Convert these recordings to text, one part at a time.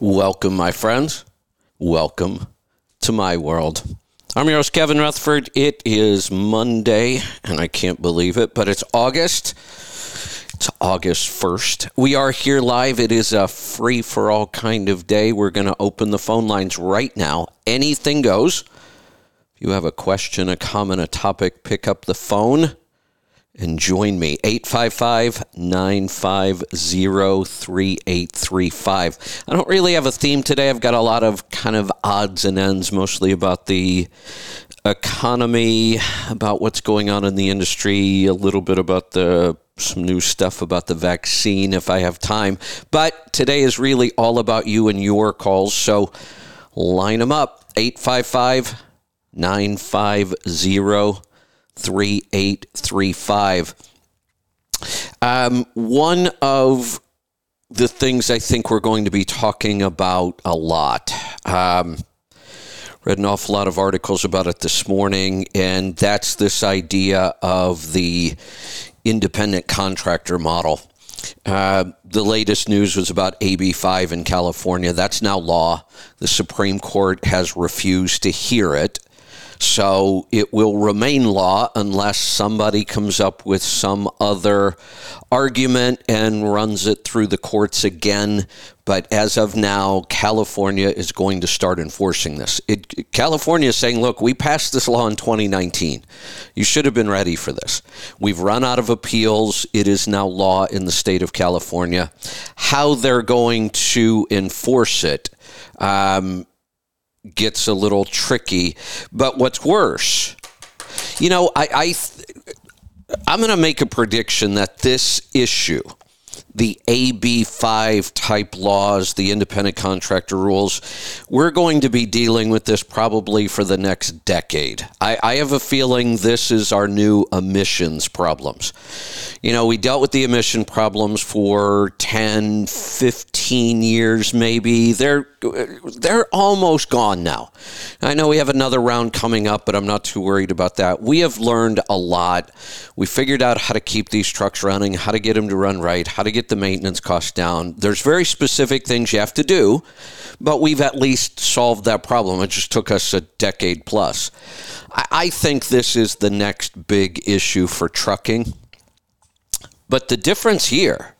Welcome, my friends. Welcome to my world. I'm your host, Kevin Rutherford. It is Monday, and I can't believe it, but it's August. It's August 1st. We are here live. It is a free for all kind of day. We're going to open the phone lines right now. Anything goes. If you have a question, a comment, a topic, pick up the phone and join me 855 950 3835. I don't really have a theme today. I've got a lot of kind of odds and ends, mostly about the economy, about what's going on in the industry, a little bit about the some new stuff about the vaccine if I have time. But today is really all about you and your calls. So line them up 855 950 3835. Um, one of the things I think we're going to be talking about a lot. Um, read an awful lot of articles about it this morning, and that's this idea of the independent contractor model. Uh, the latest news was about AB5 in California. That's now law. The Supreme Court has refused to hear it. So it will remain law unless somebody comes up with some other argument and runs it through the courts again. But as of now, California is going to start enforcing this. It, California is saying, look, we passed this law in 2019. You should have been ready for this. We've run out of appeals. It is now law in the state of California. How they're going to enforce it. Um, gets a little tricky. But what's worse, you know, I, I I'm going to make a prediction that this issue the AB5 type laws, the independent contractor rules. We're going to be dealing with this probably for the next decade. I, I, have a feeling this is our new emissions problems. You know, we dealt with the emission problems for 10, 15 years maybe. They're they're almost gone now. I know we have another round coming up, but I'm not too worried about that. We have learned a lot. We figured out how to keep these trucks running, how to get them to run right, how to get the maintenance costs down. There's very specific things you have to do, but we've at least solved that problem. It just took us a decade plus. I think this is the next big issue for trucking. But the difference here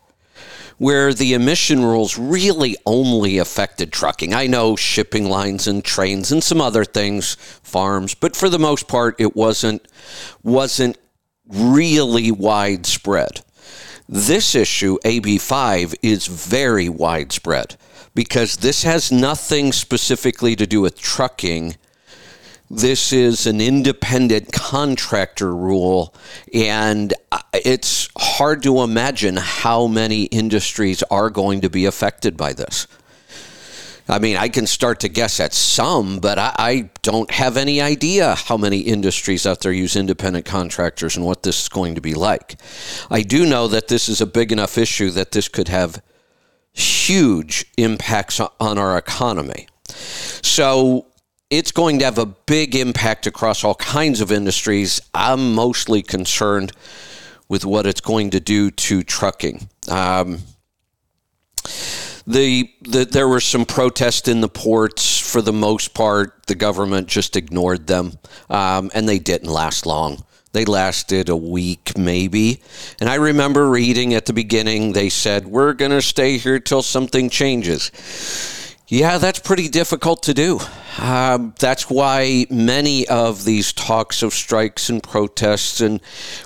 where the emission rules really only affected trucking. I know shipping lines and trains and some other things, farms, but for the most part it wasn't wasn't really widespread. This issue, AB5, is very widespread because this has nothing specifically to do with trucking this is an independent contractor rule, and uh, it's hard to imagine how many industries are going to be affected by this. I mean, I can start to guess at some, but I, I, don't have any idea how many industries out there use independent contractors and what this is going to be like. I do know that this is a big enough issue that this could have huge impacts on our economy. So, it's going to have a big impact across all kinds of industries. I'm mostly concerned with what it's going to do to trucking. Um, the, the, there were some protests in the ports. For the most part, the government just ignored them, um, and they didn't last long. They lasted a week, maybe. And I remember reading at the beginning, they said, We're going to stay here till something changes. Yeah, that's pretty difficult to do. Um, that's why many of these talks of strikes and protests and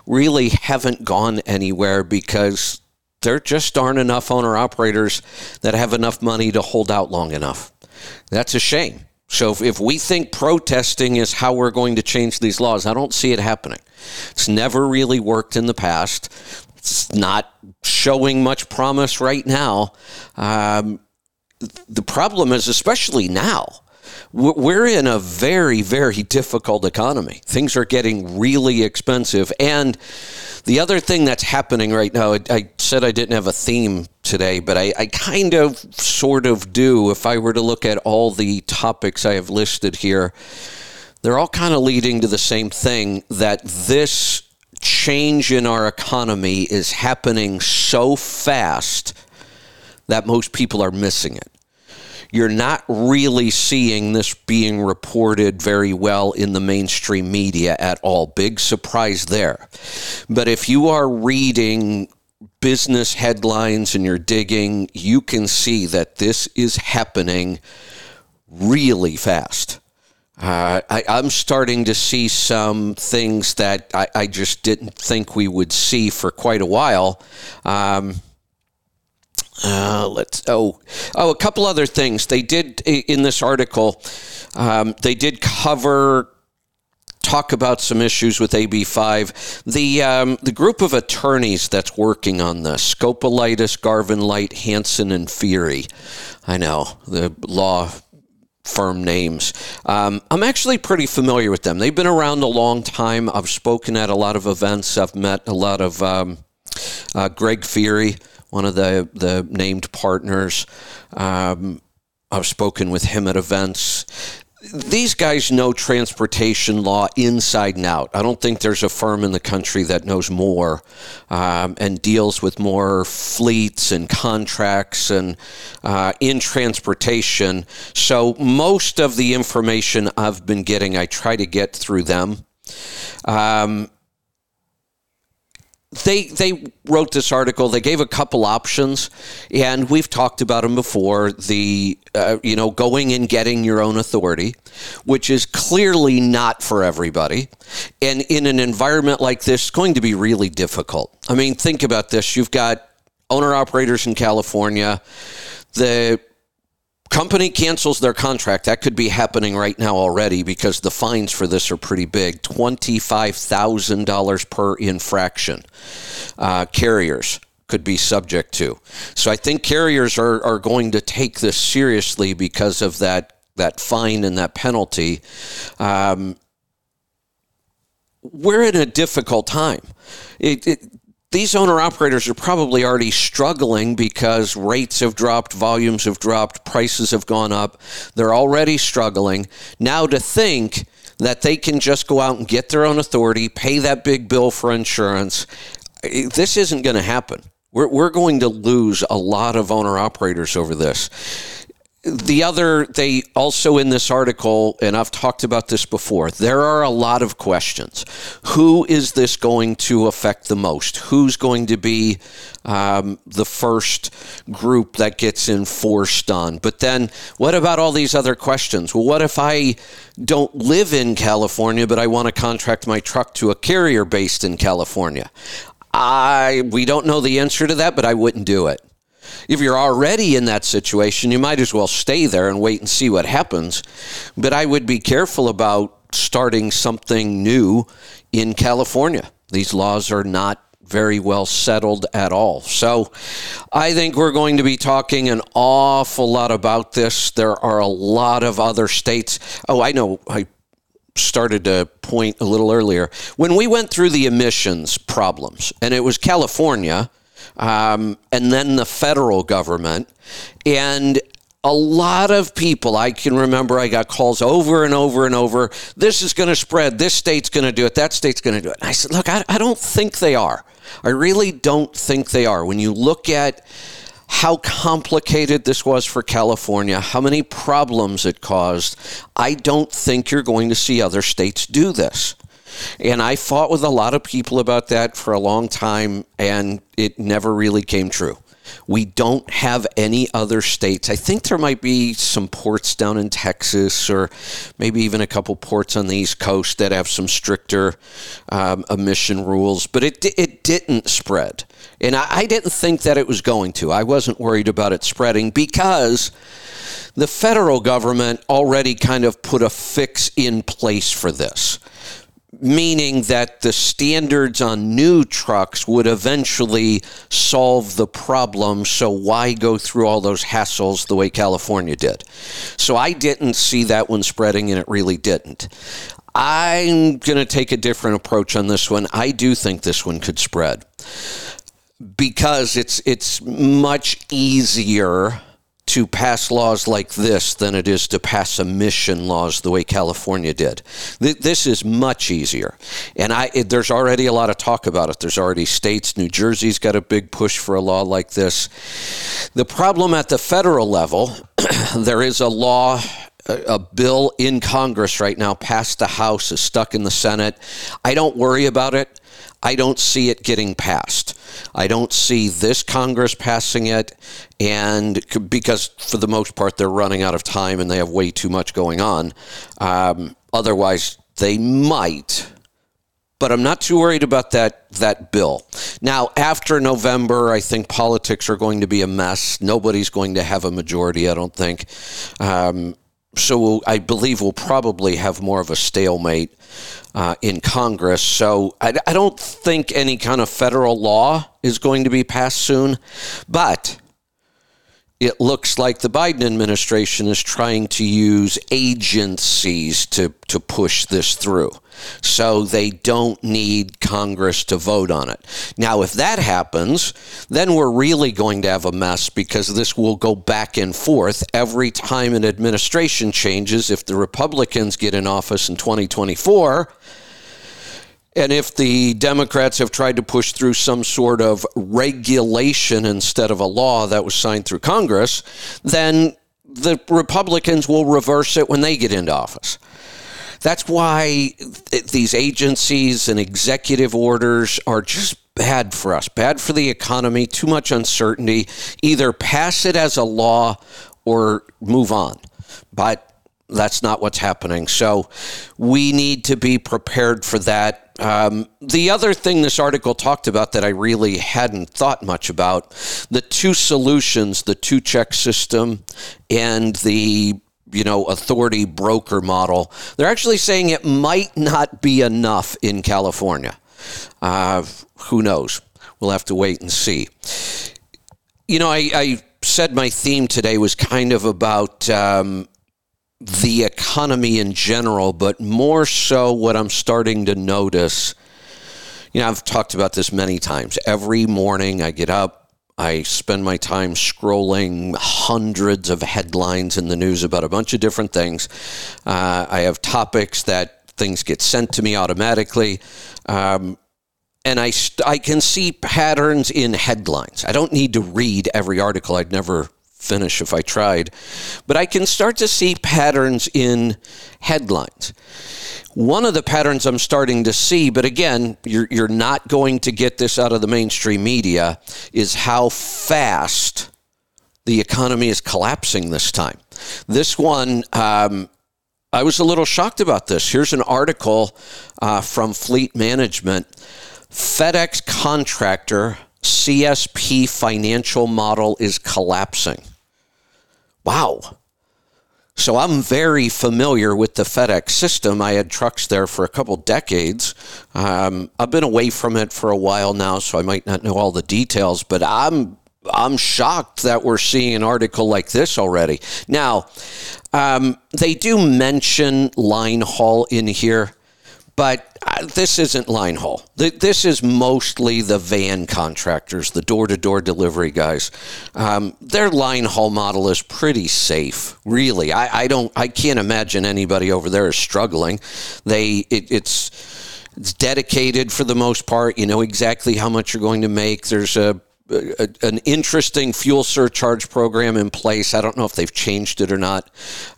really haven't gone anywhere because there just aren't enough owner operators that have enough money to hold out long enough. That's a shame. So if, if we think protesting is how we're going to change these laws, I don't see it happening. It's never really worked in the past. It's not showing much promise right now. Um, the problem is, especially now, we're in a very, very difficult economy. Things are getting really expensive. And the other thing that's happening right now, I said I didn't have a theme today, but I, I, kind of sort of do. If I were to look at all the topics I have listed here, they're all kind of leading to the same thing that this change in our economy is happening so fast that most people are missing it You're not really seeing this being reported very well in the mainstream media at all. Big surprise there. But if you are reading business headlines and you're digging, you can see that this is happening really fast. Uh, I, am starting to see some things that I, I, just didn't think we would see for quite a while. Um, uh, let's oh oh a couple other things they did in this article. Um, they did cover talk about some issues with AB5. The um, the group of attorneys that's working on this: Scopelitis, Garvin Light, Hanson, and Feary. I know the law firm names. Um, I'm actually pretty familiar with them. They've been around a long time. I've spoken at a lot of events. I've met a lot of um, uh, Greg Feary one of the, the named partners. Um, I've spoken with him at events. These guys know transportation law inside and out. I don't think there's a firm in the country that knows more um, and deals with more fleets and contracts and uh, in transportation. So most of the information I've been getting, I try to get through them. Um, they they wrote this article. They gave a couple options, and we've talked about them before. The uh, you know going and getting your own authority, which is clearly not for everybody, and in an environment like this, it's going to be really difficult. I mean, think about this: you've got owner operators in California. The company cancels their contract, that could be happening right now already because the fines for this are pretty big $25,000 per infraction. Uh, carriers could be subject to. So I think carriers are, are going to take this seriously because of that, that fine and that penalty. Um, we're in a difficult time. It, it, these owner operators are probably already struggling because rates have dropped, volumes have dropped, prices have gone up. They're already struggling. Now to think that they can just go out and get their own authority, pay that big bill for insurance, eh, this isn't going to happen. We're, we're going to lose a lot of owner operators over this the other, they also in this article, and I've talked about this before, there are a lot of questions. Who is this going to affect the most? Who's going to be um, the first group that gets enforced on? But then, what about all these other questions? Well, what if I don't live in California, but I want to contract my truck to a carrier based in California? I we don't know the answer to that, but I wouldn't do it if you're already in that situation, you might as well stay there and wait and see what happens. But I would be careful about starting something new in California. These laws are not very well settled at all. So I think we're going to be talking an awful lot about this. There are a lot of other states. Oh, I know. I started to point a little earlier. When we went through the emissions problems, and it was California um, and then the federal government. And a lot of people, I can remember I got calls over and over and over. This is going to spread. This state's going to do it. That state's going to do it. And I said, look, I, I don't think they are. I really don't think they are. When you look at how complicated this was for California, how many problems it caused, I don't think you're going to see other states do this. And I fought with a lot of people about that for a long time, and it never really came true. We don't have any other states. I think there might be some ports down in Texas or maybe even a couple ports on the East Coast that have some stricter um, emission rules, but it, it didn't spread. And I, I didn't think that it was going to. I wasn't worried about it spreading because the federal government already kind of put a fix in place for this meaning that the standards on new trucks would eventually solve the problem. So, why go through all those hassles the way California did? So, I didn't see that one spreading, and it really didn't. I'm going to take a different approach on this one. I do think this one could spread because it's it's much easier to pass laws like this than it is to pass emission laws the way California did. This is much easier. And I, it, there's already a lot of talk about it. There's already states, New Jersey's got a big push for a law like this. The problem at the federal level, there is a law a, bill in Congress right now, passed the House, is stuck in the Senate. I don't worry about it. I don't see it getting passed. I don't see this Congress passing it, and because for the most part they're running out of time and they have way too much going on. Um, otherwise, they might. But I'm not too worried about that that bill. Now, after November, I think politics are going to be a mess. Nobody's going to have a majority, I don't think. Um, so I believe we'll probably have more of a stalemate uh, in Congress. So I, I, don't think any kind of federal law is going to be passed soon, but it looks like the Biden administration is trying to use agencies to, to push this through. So they don't need Congress to vote on it. Now, if that happens, then we're really going to have a mess because this will go back and forth every time an administration changes. If the Republicans get in office in 2024, and if the Democrats have tried to push through some sort of regulation instead of a law that was signed through Congress, then the Republicans will reverse it when they get into office. That's why these agencies and executive orders are just bad for us, bad for the economy, too much uncertainty. Either pass it as a law or move on. But that's not what's happening. So we need to be prepared for that. Um, the other thing this article talked about that I really hadn't thought much about the two solutions, the two check system and the you know authority broker model they're actually saying it might not be enough in california. Uh, who knows? We'll have to wait and see. You know i, I said my theme today was kind of about um, the economy in general, but more so what I'm starting to notice. You know, I've talked about this many times. Every morning I get up, I spend my time scrolling hundreds of headlines in the news about a bunch of different things. Uh, I have topics that things get sent to me automatically. Um, and I, st- I can see patterns in headlines. I don't need to read every article. I'd never finish if I tried. But I can start to see patterns in headlines. One of the patterns I'm starting to see, but again, you're, you're not going to get this out of the mainstream media, is how fast the economy is collapsing this time. This one, um, I was a little shocked about this. Here's an article uh, from Fleet Management. FedEx contractor CSP financial model is collapsing. Wow. So I'm very familiar with the FedEx system. I had trucks there for a couple decades. Um, I've been away from it for a while now, so I might not know all the details, but I'm I'm shocked that we're seeing an article like this already. Now, um, they do mention line haul in here. But uh, this isn't line haul. This is mostly the van contractors, the door to door delivery guys. Um, their line haul model is pretty safe, really. I, I, don't, I can't imagine anybody over there is struggling. They, it, it's, it's dedicated for the most part. You know exactly how much you're going to make. There's a a, an interesting fuel surcharge program in place. I don't know if they've changed it or not.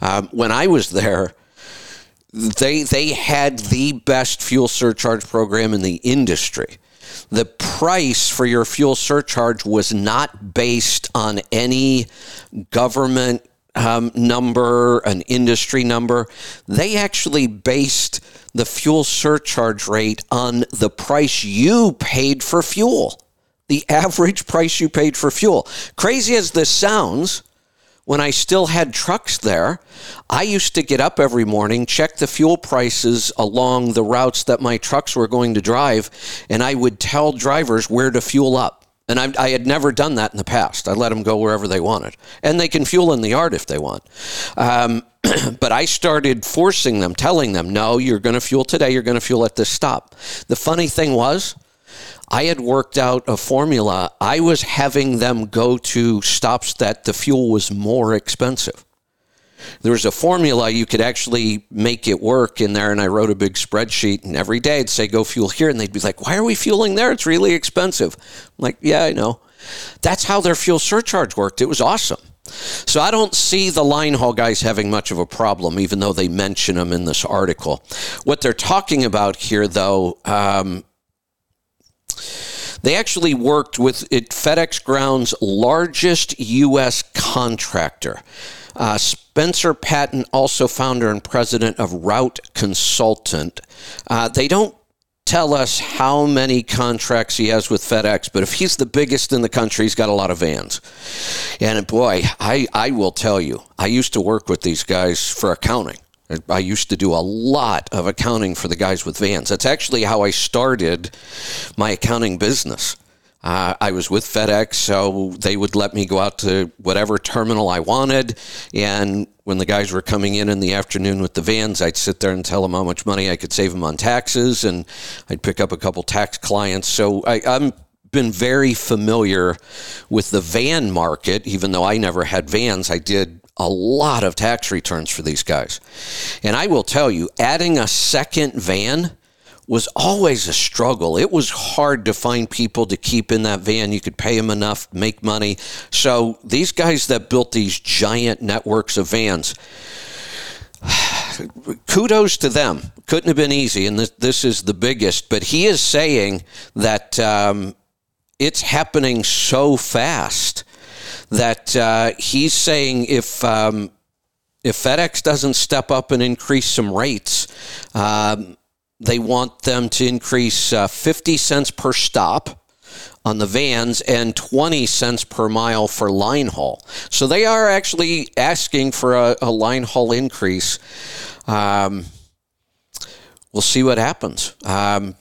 Um, when I was there, they they had the best fuel surcharge program in the industry. The price for your fuel surcharge was not based on any government um, number, an industry number. They actually based the fuel surcharge rate on the price you paid for fuel, the average price you paid for fuel. Crazy as this sounds, when I still had trucks there, I used to get up every morning, check the fuel prices along the routes that my trucks were going to drive, and I would tell drivers where to fuel up. And I, I had never done that in the past. I let them go wherever they wanted. And they can fuel in the yard if they want. Um, but I started forcing them, telling them, no, you're going to fuel today, you're going to fuel at this stop. The funny thing was, I had worked out a formula. I was having them go to stops that the fuel was more expensive. There was a formula you could actually make it work in there, and I wrote a big spreadsheet. And every day I'd say, "Go fuel here," and they'd be like, "Why are we fueling there? It's really expensive." I'm like, "Yeah, I know." That's how their fuel surcharge worked. It was awesome. So I don't see the line haul guys having much of a problem, even though they mention them in this article. What they're talking about here, though, um, they actually worked with it, FedEx Ground's largest U.S. contractor. Uh, Spencer Patton, also founder and president of Route Consultant. Uh, they don't tell us how many contracts he has with FedEx, but if he's the biggest in the country, he's got a lot of vans. And boy, I, I will tell you, I used to work with these guys for accounting. I used to do a lot of accounting for the guys with vans. That's actually how I started my accounting business. Uh, I was with FedEx, so they would let me go out to whatever terminal I wanted. And when the guys were coming in in the afternoon with the vans, I'd sit there and tell them how much money I could save them on taxes, and I'd pick up a couple tax clients. So I, I'm been very familiar with the van market, even though I never had vans. I did a lot of tax returns for these guys. And I will tell you, adding a second van was always a struggle. It was hard to find people to keep in that van. You could pay them enough, make money. So these guys that built these giant networks of vans, kudos to them. Couldn't have been easy, and this, this is the biggest. But he is saying that um, it's happening so fast that uh, he's saying if um, if FedEx doesn't step up and increase some rates, um, they want them to increase uh, 50 cents per stop on the vans and 20 cents per mile for line haul. So they are actually asking for a, a line haul increase. Um, we'll see what happens. Um,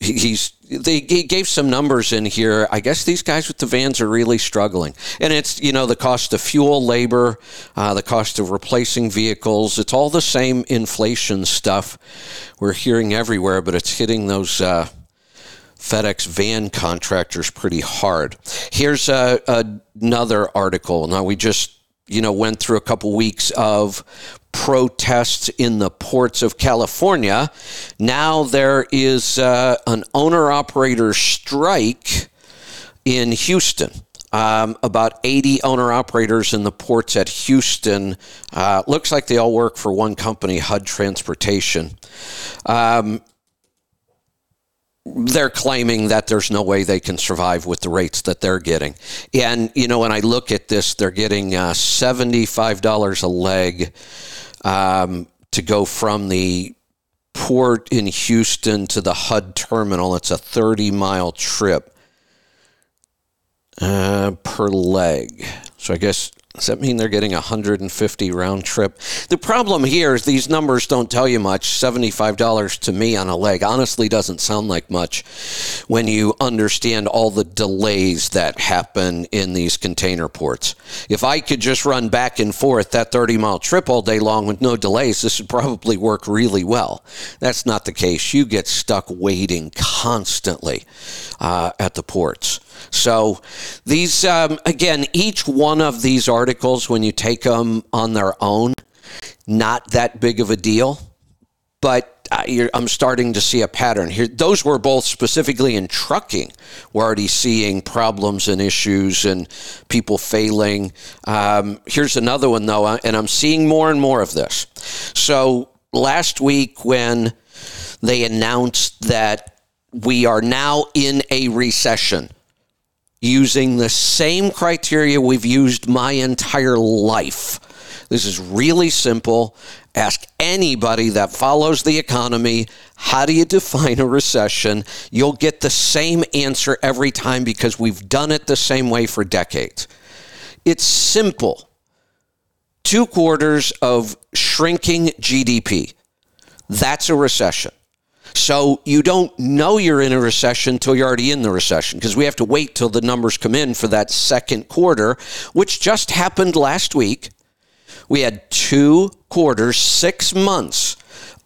he's they gave some numbers in here. I guess these guys with the vans are really struggling, and it's you know the cost of fuel, labor, uh, the cost of replacing vehicles. It's all the same inflation stuff we're hearing everywhere, but it's hitting those. Uh, FedEx van contractors pretty hard. Here's a, another article. Now we just you know went through a couple weeks of protests in the ports of California. Now there is uh, an owner operator strike in Houston. Um, about 80 owner operators in the ports at Houston. Uh, looks like they all work for one company, HUD Transportation. Um, they're claiming that there's no way they can survive with the rates that they're getting. And, you know, when I look at this, they're getting uh, $75 a leg um, to go from the port in Houston to the HUD terminal. It's a 30 mile trip uh, per leg. So I guess does that mean they're getting a 150 round trip? The problem here is these numbers don't tell you much. $75 to me on a leg honestly doesn't sound like much when you understand all the delays that happen in these container ports. If I could just run back and forth that 30 mile trip all day long with no delays, this would probably work really well. That's not the case. You get stuck waiting constantly uh, at the ports. So these, um, again, each one of these articles, when you take them on their own, not that big of a deal. But I'm starting to see a pattern here. Those were both specifically in trucking. We're already seeing problems and issues and people failing. Um, here's another one, though, uh, and I'm seeing more and more of this. So last week, when they announced that we are now in a recession, using the same criteria we've used my entire life. This is really simple. Ask anybody that follows the economy, how do you define a recession? You'll get the same answer every time because we've done it the same way for decades. It's simple. Two quarters of shrinking GDP. That's a recession. So you don't know you're in a recession until you're already in the recession because we have to wait till the numbers come in for that second quarter, which just happened last week. We had two quarters, six months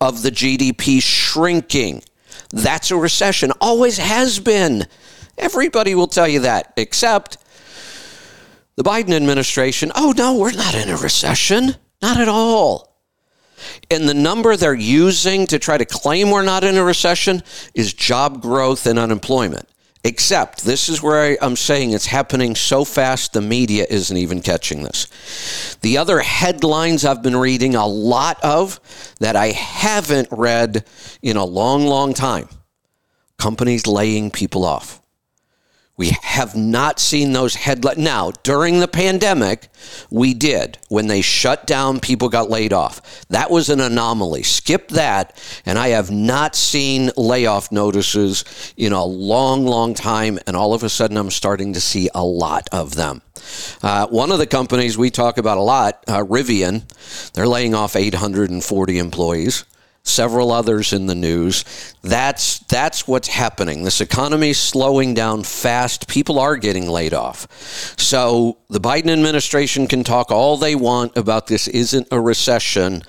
of the GDP shrinking. that's a recession. Always has been. Everybody will tell you that, except the Biden administration. Oh, no, we're not in a recession. Not at all. And the number they're using to try to claim we're not in a recession is job growth and unemployment. Except this is where I, am saying it's happening so fast the media isn't even catching this. The other headlines I've been reading a lot of that I haven't read in a long, long time companies laying people off. We have not seen those headlines. Now, during the pandemic, we did. When they shut down, people got laid off. That was an anomaly. Skip that. And I have not seen layoff notices in a long, long time. And all of a sudden, I'm starting to see a lot of them. Uh, one of the companies we talk about a lot, uh, Rivian, they're laying off 840 employees several others in the news. That's that's what's happening. This economy is slowing down fast. People are getting laid off. So the Biden administration can talk all they want about this isn't a recession.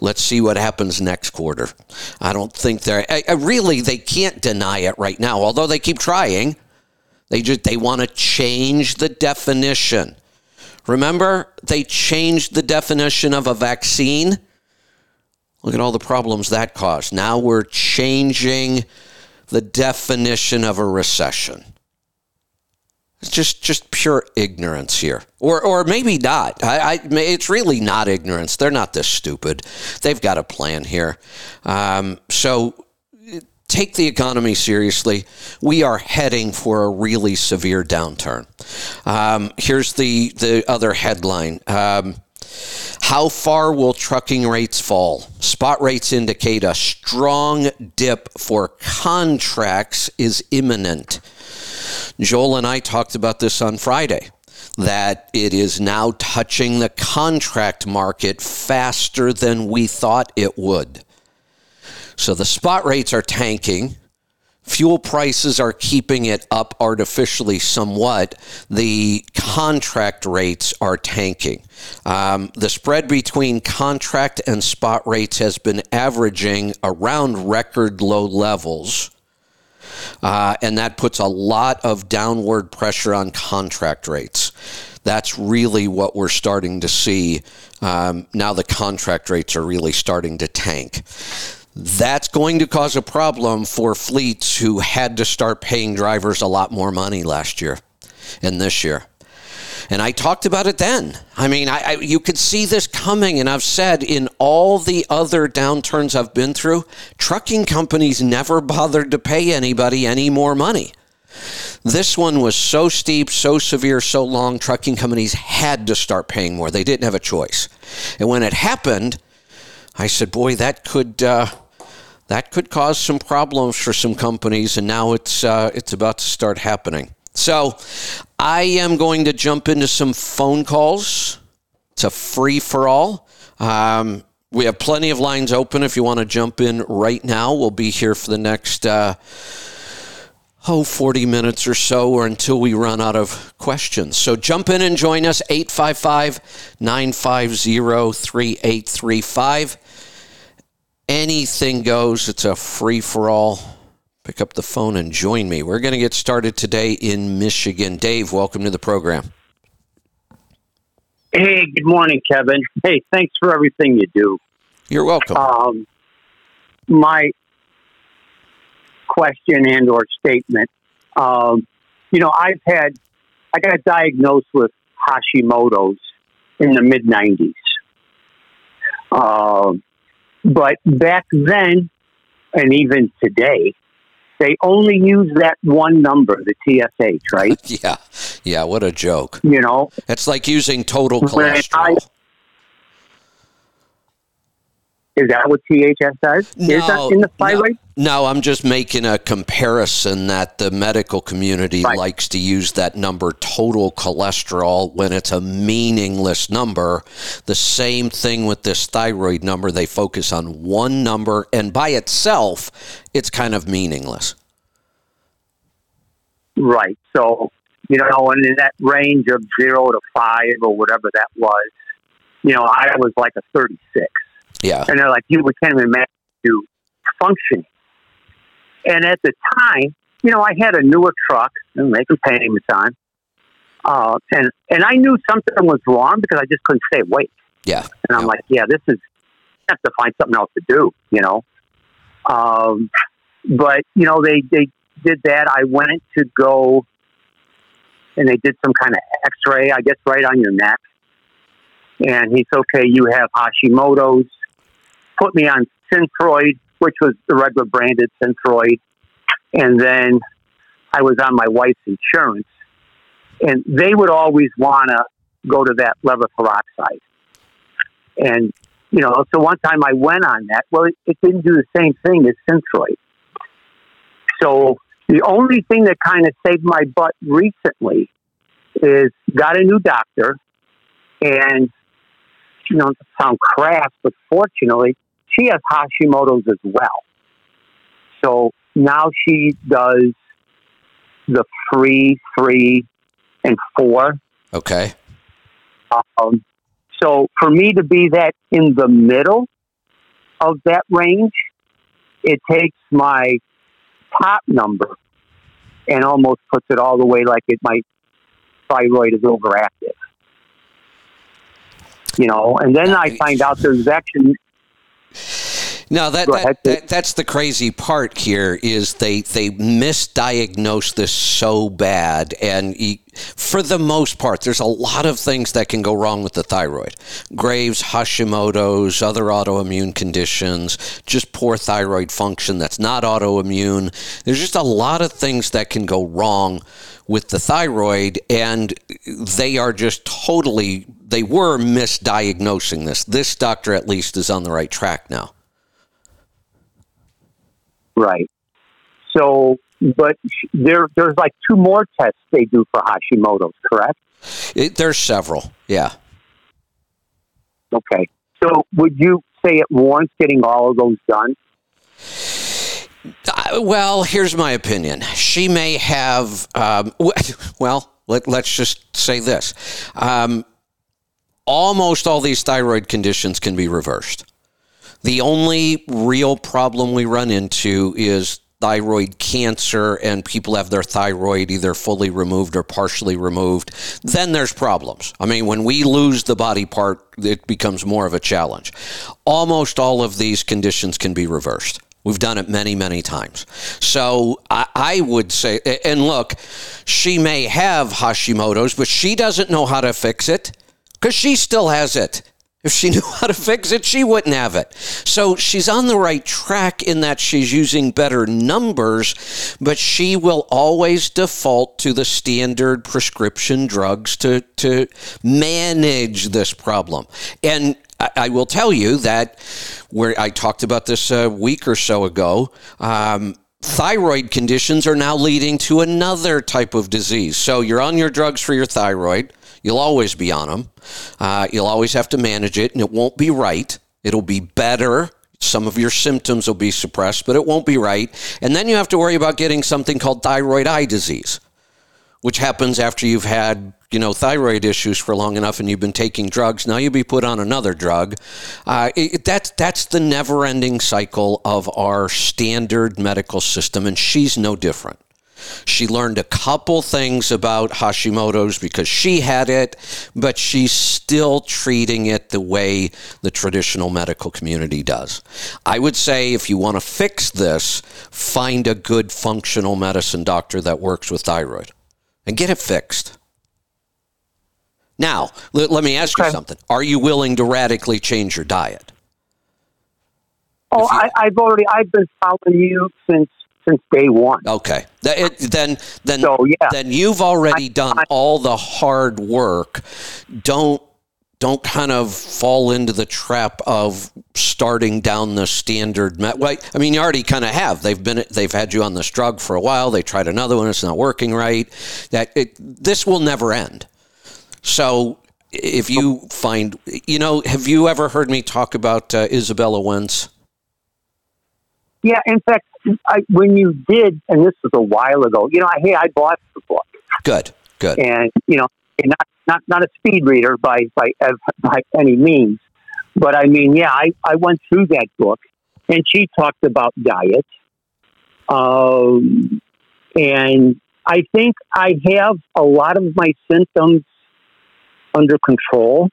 Let's see what happens next quarter. I don't think they're I, I really they can't deny it right now, although they keep trying. They just they want to change the definition. Remember, they changed the definition of a vaccine Look at all the problems that caused. Now we're changing the definition of a recession. It's just just pure ignorance here, or or maybe not. I, I, it's really not ignorance. They're not this stupid. They've got a plan here. Um, so take the economy seriously. We are heading for a really severe downturn. Um, here's the the other headline. Um, how far will trucking rates fall? Spot rates indicate a strong dip for contracts is imminent. Joel and I talked about this on Friday that it is now touching the contract market faster than we thought it would. So the spot rates are tanking. Fuel prices are keeping it up artificially somewhat. The contract rates are tanking. Um, the spread between contract and spot rates has been averaging around record low levels. Uh, and that puts a lot of downward pressure on contract rates. That's really what we're starting to see. Um, now the contract rates are really starting to tank. That's going to cause a problem for fleets who had to start paying drivers a lot more money last year and this year. And I talked about it then. I mean, I, I, you could see this coming. And I've said in all the other downturns I've been through, trucking companies never bothered to pay anybody any more money. This one was so steep, so severe, so long, trucking companies had to start paying more. They didn't have a choice. And when it happened, I said, boy, that could. Uh, that could cause some problems for some companies, and now it's uh, it's about to start happening. So, I am going to jump into some phone calls. It's a free for all. Um, we have plenty of lines open if you want to jump in right now. We'll be here for the next. Uh, oh, 40 minutes or so, or until we run out of questions. So jump in and join us, 855 950 3835 anything goes. It's a free for all. Pick up the phone and join me. We're going to get started today in Michigan. Dave, welcome to the program. Hey, good morning, Kevin. Hey, thanks for everything you do. You're welcome. Um, my question and or statement. Um, you know, I've had I got diagnosed with Hashimoto's in the mid '90s. Um, but back then, and even today, they only use that one number, the TSH, right? yeah, yeah. What a joke! You know, it's like using total cholesterol. Is that what THS does? No, Is that in the thyroid? No, no, I'm just making a comparison that the medical community right. likes to use that number, total cholesterol, when it's a meaningless number. The same thing with this thyroid number. They focus on one number, and by itself, it's kind of meaningless. Right. So, you know, and in that range of zero to five or whatever that was, you know, I was like a 36. Yeah. And they're like, you we can't even imagine you functioning. and at the time, you know, I had a newer truck and making payments on, uh, and and I knew something was wrong because I just couldn't stay awake. Yeah. And I'm Yeah. like, yeah, this is I have to find something else to do, you know. Um, but you know, they they did that. I went to go, and they did some kind of X-ray, I guess, right on your neck. And he's okay. You have Hashimoto's. Put me on Synthroid, which was the regular branded Synthroid, and then I was on my wife's insurance, and they would always want to go to that levothyroxide. And you know, so one time I went on that. Well, it, it didn't do the same thing as Synthroid. So the only thing that kind of saved my butt recently is got a new doctor, and you know, sound crass, but fortunately, she has Hashimoto's as well. So now she does the free, three, and four. Okay. Um, so for me to be that in the middle of that range, it takes my top number and almost puts it all the way like it my thyroid is overactive. You know, and then I find out there's actually No, that, that, that that's the crazy part here is they they misdiagnose this so bad, and y- for the most part, there's a lot of things that can go wrong with the thyroid: Graves, Hashimoto's, other autoimmune conditions, just poor thyroid function that's not autoimmune. There's just a lot of things that can go wrong with the thyroid, and they are just totally they were misdiagnosing this. This doctor, at least, is on the right track now. Right. So, but there there's like two more tests they do for Hashimoto's, correct? It, there's several. Yeah. Okay. So would you say it warrants getting all of those done? Uh, well, here's my opinion. She may have. Um, well, let, let's just say this. Um, almost all these thyroid conditions can be reversed. The only real problem we run into is thyroid cancer, and people have their thyroid either fully removed or partially removed. Then there's problems. I mean, when we lose the body part, it becomes more of a challenge. Almost all of these conditions can be reversed. We've done it many, many times. So I, I would say, and look, she may have Hashimoto's, but she doesn't know how to fix it because she still has it. If she knew how to fix it, she wouldn't have it. So she's on the right track in that she's using better numbers, but she will always default to the standard prescription drugs to, to manage this problem. And I, I will tell you that where I talked about this a week or so ago, um, thyroid conditions are now leading to another type of disease. So you're on your drugs for your thyroid. You'll always be on them. Uh, you'll always have to manage it, and it won't be right. It'll be better. Some of your symptoms will be suppressed, but it won't be right. And then you have to worry about getting something called thyroid eye disease, which happens after you've had you know thyroid issues for long enough and you've been taking drugs. Now you'll be put on another drug. Uh, it, that's that's the never-ending cycle of our standard medical system, and she's no different. She learned a couple things about Hashimoto's because she had it, but she's still treating it the way the traditional medical community does. I would say if you want to fix this, find a good functional medicine doctor that works with thyroid and get it fixed. Now, let, let me ask you something. Are you willing to radically change your diet? Oh, you- I, I've already I've been following you since since day one. Okay. It- then then So yeah, then you've already I- done I- all the hard work. Don't don't kind of fall into the trap of starting down the standard. Me- well, I mean, you already kind of have. They've been they've had you on this drug for a while. They tried another one. It's not working right. That it, this will never end. So if you find, you know, have you ever heard me talk about uh, Izabella Wentz? Yeah. In fact, I, when you did, and this was a while ago, you know, I, hey, I bought the book, Good, good. and you know, and not not not a speed reader by by by any means, but I mean, yeah, I I went through that book, and she talked about diet, Um, and I think I have a lot of my symptoms under control.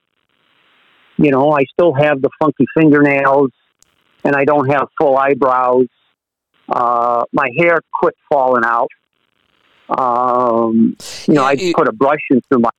You know, I still have the funky fingernails and I don't have full eyebrows. Uh, my hair quit falling out. Um, you know, I it- put a brush in through my.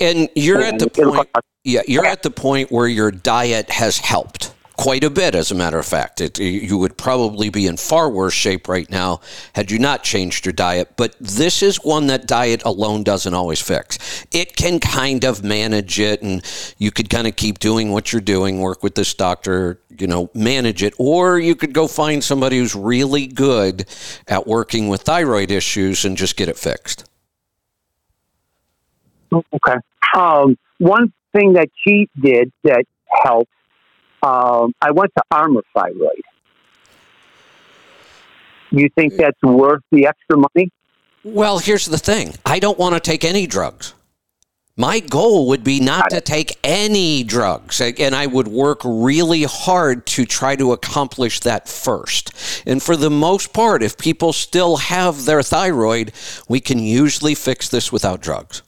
And you're at the and it looked point. Yeah, you're at the point where your diet has helped quite a bit. As a matter of fact, it, you would probably be in far worse shape right now had you not changed your diet. But this is one that diet alone doesn't always fix. It can kind of manage it, and you could kind of keep doing what you're doing, work with this doctor, you know, manage it, or you could go find somebody who's really good at working with thyroid issues and just get it fixed. Okay. Um, one thing that she did that helped, um, I went to Armour Thyroid. You think that's worth the extra money? Well, here's the thing I don't want to take any drugs. My goal would be not to take any drugs, and I would work really hard to try to accomplish that first. And for the most part, if people still have their thyroid, we can usually fix this without drugs.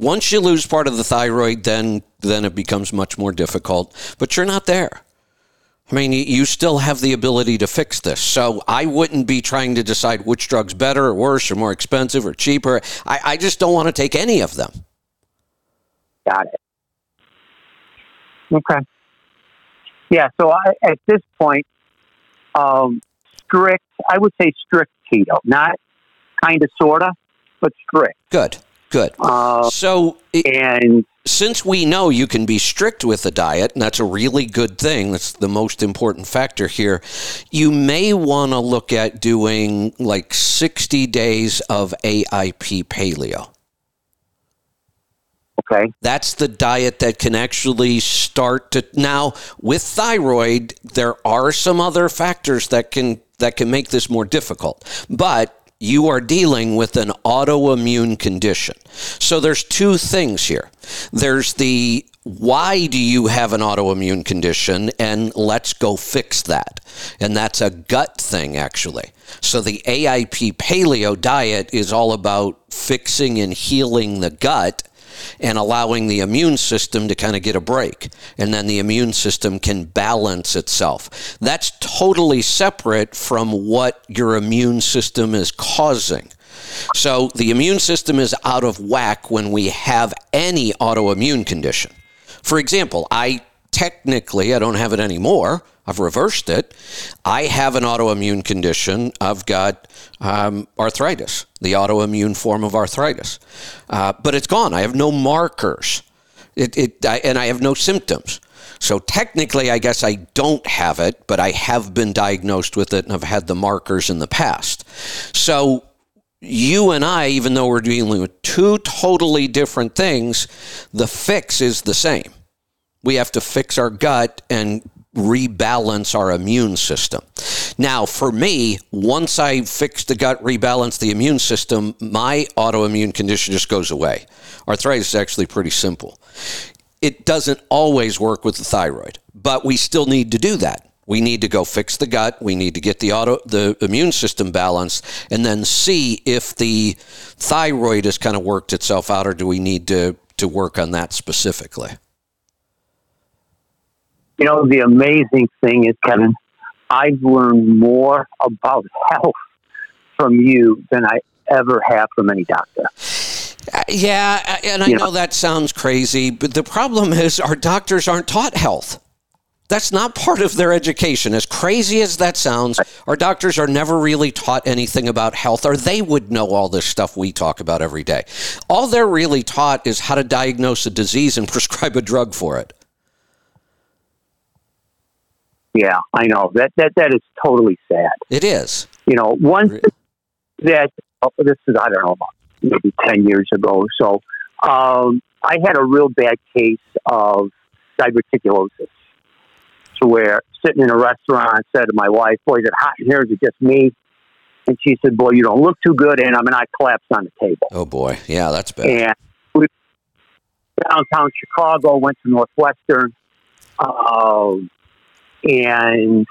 Once you lose part of the thyroid, then then it becomes much more difficult. But you're not there. I mean, you- you still have the ability to fix this. So I wouldn't be trying to decide which drug's better or worse or more expensive or cheaper. I, I just don't want to take any of them. Got it. Okay. Yeah. So I, at this point, um, strict. I would say strict keto, not kind of, sorta, but strict. Good, good. Uh, So i- and since we know you can be strict with the diet, and that's a really good thing, that's the most important factor here, you may want to look at doing like 60 days of AIP paleo. okay, That's the diet that can actually start to now with thyroid there are some other factors that can that can make this more difficult. But you are dealing with an autoimmune condition. So there's two things here. There's the why do you have an autoimmune condition and let's go fix that. And that's a gut thing actually. So the AIP paleo diet is all about fixing and healing the gut and allowing the immune system to kind of get a break. And then the immune system can balance itself. That's totally separate from what your immune system is causing. So the immune system is out of whack when we have any autoimmune condition. For example, I technically, I don't have it anymore. I've reversed it. I have an autoimmune condition. I've got um, arthritis, the autoimmune form of arthritis, uh, but it's gone. I have no markers, it, it, I, and I have no symptoms. So technically, I guess I don't have it, but I have been diagnosed with it and I've had the markers in the past. So you and I, even though we're dealing with two totally different things, the fix is the same. We have to fix our gut and rebalance our immune system. Now, for me, once I fix the gut, rebalance the immune system, my autoimmune condition just goes away. Arthritis is actually pretty simple. It doesn't always work with the thyroid, but we still need to do that. We need to go fix the gut. We need to get the auto the immune system balanced, and then see if the thyroid has kind of worked itself out, or do we need to to work on that specifically? You know, the amazing thing is, Kevin, I've learned more about health from you than I ever have from any doctor. Uh, Yeah, uh, and I You know know- that sounds crazy, but the problem is our doctors aren't taught health. That's not part of their education. As crazy as that sounds, our doctors are never really taught anything about health, or they would know all this stuff we talk about every day. All they're really taught is how to diagnose a disease and prescribe a drug for it. Yeah, I know that that that is totally sad. It is. You know, one Re- that oh, this is I don't know about maybe ten years ago or so. Um, I had a real bad case of diverticulosis, to where sitting in a restaurant, I said to my wife, "Boy, is it hot in here? Is it just me?" And she said, "Boy, you don't look too good," and I mean, I collapsed on the table. Oh boy. Yeah, that's bad. and we downtown Chicago went to Northwestern, um, and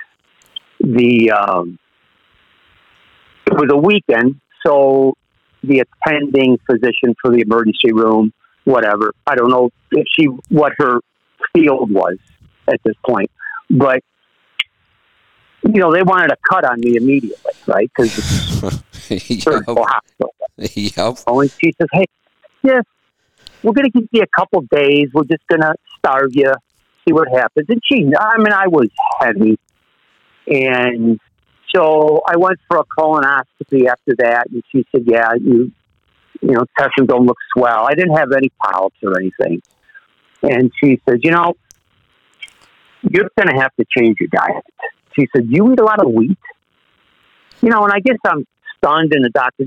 the um, was a weekend, so the attending physician for the emergency room, whatever. I don't know if she what her field was at this point, but you know they wanted a cut on me immediately, right? Because it's yep. surgical hospital. Yep. Oh, and she says, "Hey, yes, we're going to give you a couple days. We're just going to starve you, see what happens." And she, I mean, I was heavy, and so I went for a colonoscopy after that, and she said, "Yeah, you, you know, testing don't look swell. I didn't have any polyps or anything." And she said, "You know, you're going to have to change your diet." She said, "You eat a lot of wheat." You know, and I guess I'm stunned, and the doctor,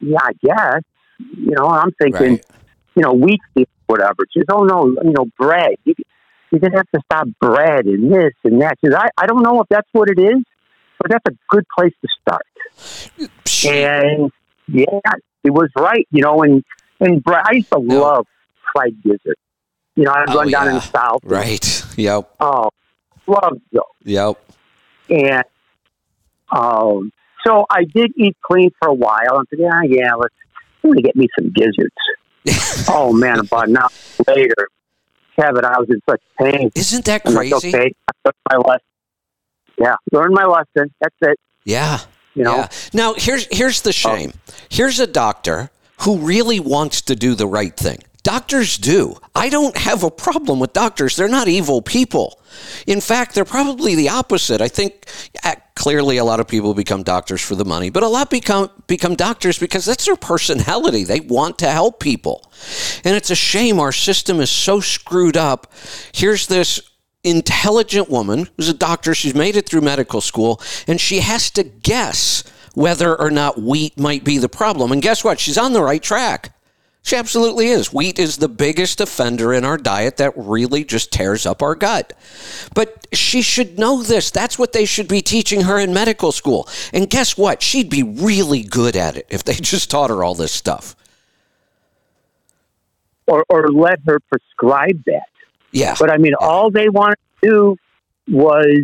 yeah, I guess. You know, I'm thinking, Right. you know, wheat, whatever. She says, "Oh no, you know, bread. You, you're going to have to stop bread and this and that." Says, "I, I don't know if that's what it is." but that's a good place to start. And yeah, it was right, you know. And and Bri- I used to No. love fried gizzard. You know, I'd Oh, run down in the south. right. Yep. Oh, love those. Yep. And um, so I did eat clean for a while. I'm thinking, yeah, yeah, let's I'm gonna get me some gizzards. oh man, about an hour later, Kevin, I was in such pain. Isn't that I'm like, crazy? okay, I my lesson. Yeah, learned my lesson. That's it. Yeah. You know, Yeah. Now here's here's the oh. shame. Here's a doctor who really wants to do the right thing. Doctors do. I don't have a problem with doctors. They're not evil people. In fact, they're probably the opposite. I think clearly a lot of people become doctors for the money, but a lot become become doctors because that's their personality. They want to help people. And it's a shame our system is so screwed up. Here's this intelligent woman who's a doctor. She's made it through medical school, and she has to guess whether or not wheat might be the problem. And guess what? She's on the right track. She absolutely is. Wheat is the biggest offender in our diet that really just tears up our gut. But she should know this. That's what they should be teaching her in medical school. And guess what? She'd be really good at it if they just taught her all this stuff. or or let her prescribe that. Yeah. But I mean, all they wanted to do was,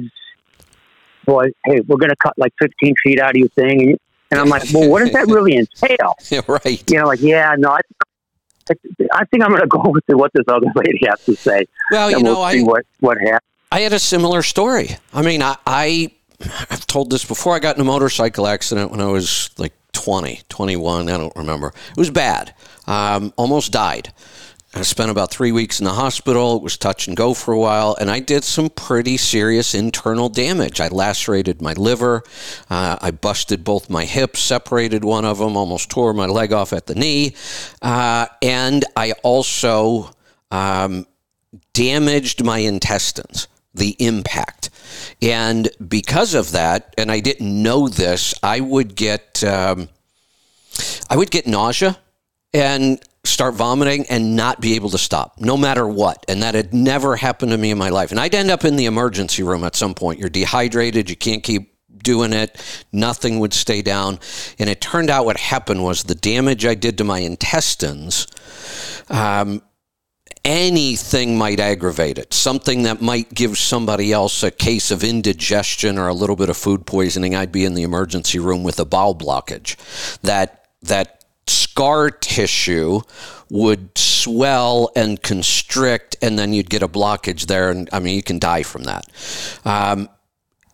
was hey, we're going to cut like 15 feet out of your thing. And, and I'm like, well, what does that really entail? right. You know, like, yeah, no, I, I think I'm going to go with what this other lady has to say. Well, you know, we'll I, what, what happens. I had a similar story. I mean, I, I I've told this before. I got in a motorcycle accident when I was like 20, 21. I don't remember. It was bad. Um, almost died. I spent about three weeks in the hospital. It was touch and go for a while, and I did some pretty serious internal damage. I lacerated my liver. Uh, I busted both my hips, separated one of them, almost tore my leg off at the knee, uh, and I also um, damaged my intestines, the impact. And because of that, and I didn't know this, I would get um, I would get nausea and start vomiting and not be able to stop, no matter what. And that had never happened to me in my life. And I'd end up in the emergency room at some point. You're dehydrated, you can't keep doing it, nothing would stay down. And it turned out what happened was the damage I did to my intestines um, anything might aggravate it. Something that might give somebody else a case of indigestion or a little bit of food poisoning. I'd be in the emergency room with a bowel blockage. That that scar tissue would swell and constrict, and then you'd get a blockage there. And I mean, you can die from that. Um,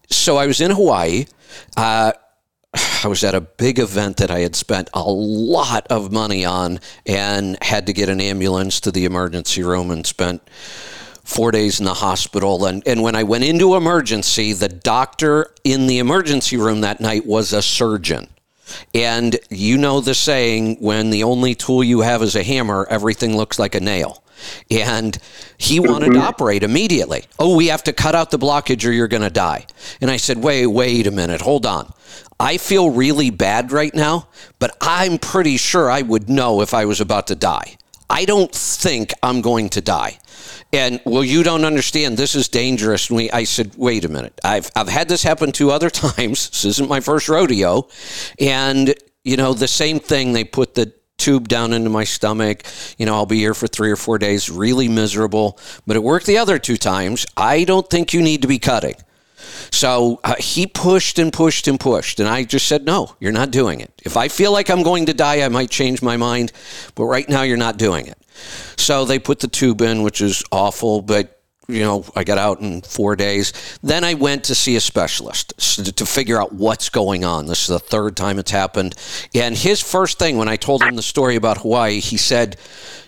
so I was in Hawaii. Uh, I was at a big event that I had spent a lot of money on and had to get an ambulance to the emergency room and spent four days in the hospital. And, and when I went into emergency, the doctor in the emergency room that night was a surgeon. And you know the saying when the only tool you have is a hammer, everything looks like a nail. And he wanted to mm-hmm. operate immediately. Oh, we have to cut out the blockage or you're going to die. And I said, wait, wait a minute, hold on. I feel really bad right now, but I'm pretty sure I would know if I was about to die. I don't think I'm going to die. And well, you don't understand. This is dangerous. And we, I said, wait a minute. I've I've had this happen two other times. This isn't my first rodeo. And you know, the same thing. They put the tube down into my stomach. You know, I'll be here for three or four days, really miserable. But it worked the other two times. I don't think you need to be cutting. So uh, he pushed and pushed and pushed. And I just said, no, you're not doing it. If I feel like I'm going to die, I might change my mind. But right now, you're not doing it. So they put the tube in, which is awful, but you know, I got out in four days. Then I went to see a specialist to figure out what's going on. This is the third time it's happened. And his first thing, when I told him the story about Hawaii, he said,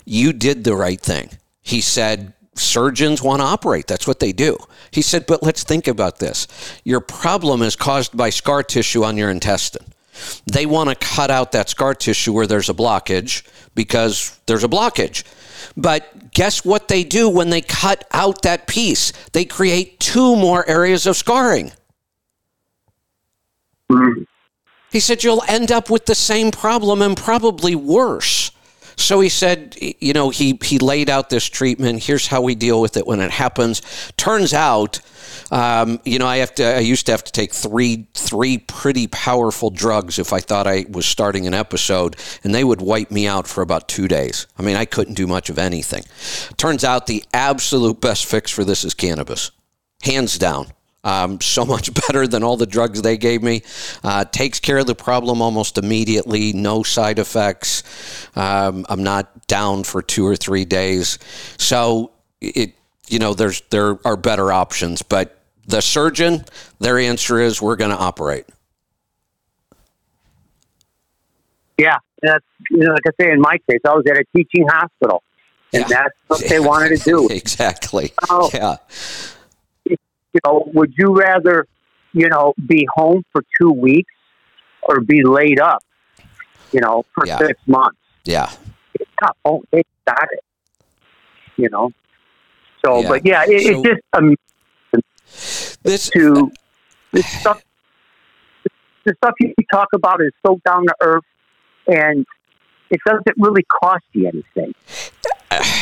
You did the right thing. He said, Surgeons want to operate. That's what they do. He said, But let's think about this. Your problem is caused by scar tissue on your intestine. They want to cut out that scar tissue where there's a blockage because there's a blockage. But guess what they do when they cut out that piece? They create two more areas of scarring. Mm. He said, You'll end up with the same problem and probably worse. So he said, you know, he, he laid out this treatment. Here's how we deal with it when it happens. Turns out, um, you know, I have to. I used to have to take three three pretty powerful drugs if I thought I was starting an episode, and they would wipe me out for about two days. I mean, I couldn't do much of anything. Turns out the absolute best fix for this is cannabis, hands down. Um, so much better than all the drugs they gave me. Uh, takes care of the problem almost immediately, no side effects. Um, I'm not down for two or three days. So it, you know, there's there are better options, but the surgeon, their answer is we're going to operate. Yeah, that's you know, like I say in my case, I was at a teaching hospital, and yeah. that's what they wanted to do. exactly. yeah you know, would you rather, you know, be home for two weeks or be laid up, you know, for yeah. six months? Yeah. It's not home. They got it. You know. So, yeah. but yeah, it, so, it's just um, this to this stuff. The stuff you talk about is so down to earth, and it doesn't really cost you anything.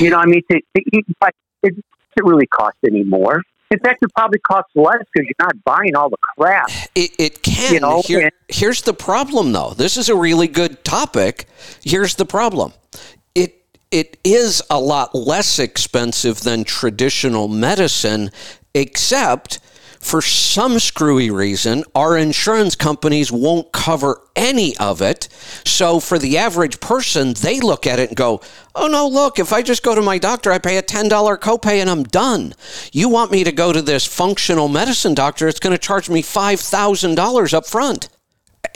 You know, I mean, to, to eat, but it doesn't really cost anymore. In fact, it probably costs less because you're not buying all the crap. It, it can. You know? Here, here's the problem, though. This is a really good topic. Here's the problem. It it is a lot less expensive than traditional medicine, except for some screwy reason, our insurance companies won't cover any of it. So for the average person, they look at it and go, oh no, look, if I just go to my doctor, I pay a $10 copay and I'm done. You want me to go to this functional medicine doctor, it's going to charge me $5,000 up front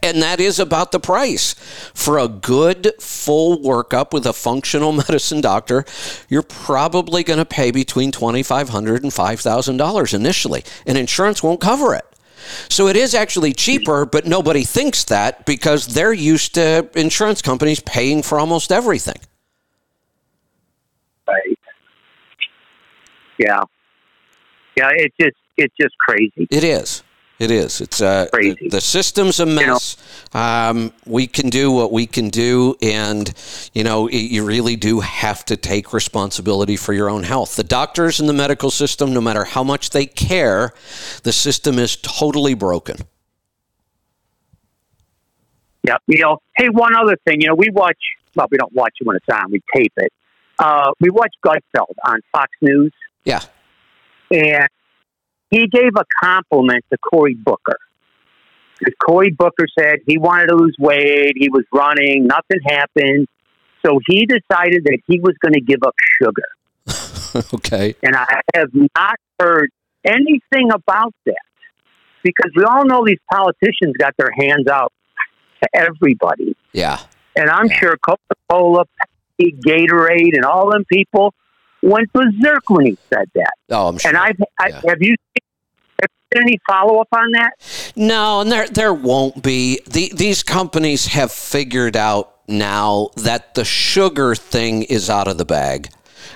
and that is about the price. For a good full workup with a functional medicine doctor, you're probably going to pay between $2,500 and $5,000 initially, and insurance won't cover it. So it is actually cheaper, but nobody thinks that because they're used to insurance companies paying for almost everything. Right. Yeah. Yeah, it's just it's just crazy. It is. It is. It's uh, crazy. The, system's a mess. You know, um, we can do what we can do, and you know, it, you really do have to take responsibility for your own health. The doctors in the medical system, no matter how much they care, the system is totally broken. Yeah. You know, hey, one other thing. You know, we watch. Well, we don't watch it when it's on. We tape it. Uh, we watch Gutfeld on Fox News. Yeah. And he gave a compliment to Cory Booker. Because Cory Booker said he wanted to lose weight, he was running, nothing happened. So he decided that he was going to give up sugar. okay. And I have not heard anything about that because we all know these politicians got their hands out to everybody. Yeah. And I'm yeah. sure Coca Cola, Gatorade, and all them people went berserk when he said that. Oh, I'm sure. And I've, I, yeah. have you seen any follow up on that? No, and there there won't be. The, these companies have figured out now that the sugar thing is out of the bag.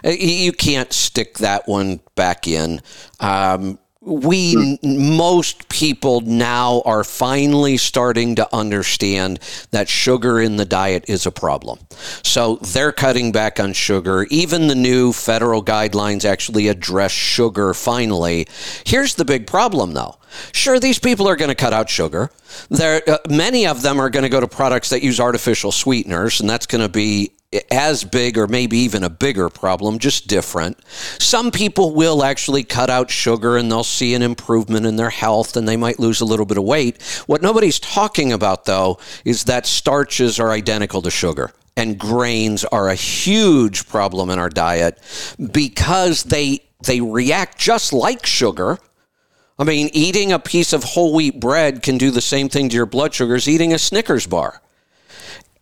You can't stick that one back in. Um, we most people now are finally starting to understand that sugar in the diet is a problem. So they're cutting back on sugar. Even the new federal guidelines actually address sugar finally. Here's the big problem though. Sure, these people are going to cut out sugar. There, uh, many of them are going to go to products that use artificial sweeteners, and that's going to be as big or maybe even a bigger problem, just different. Some people will actually cut out sugar and they'll see an improvement in their health and they might lose a little bit of weight. What nobody's talking about, though, is that starches are identical to sugar and grains are a huge problem in our diet because they they react just like sugar. I mean, eating a piece of whole wheat bread can do the same thing to your blood sugar as eating a Snickers bar.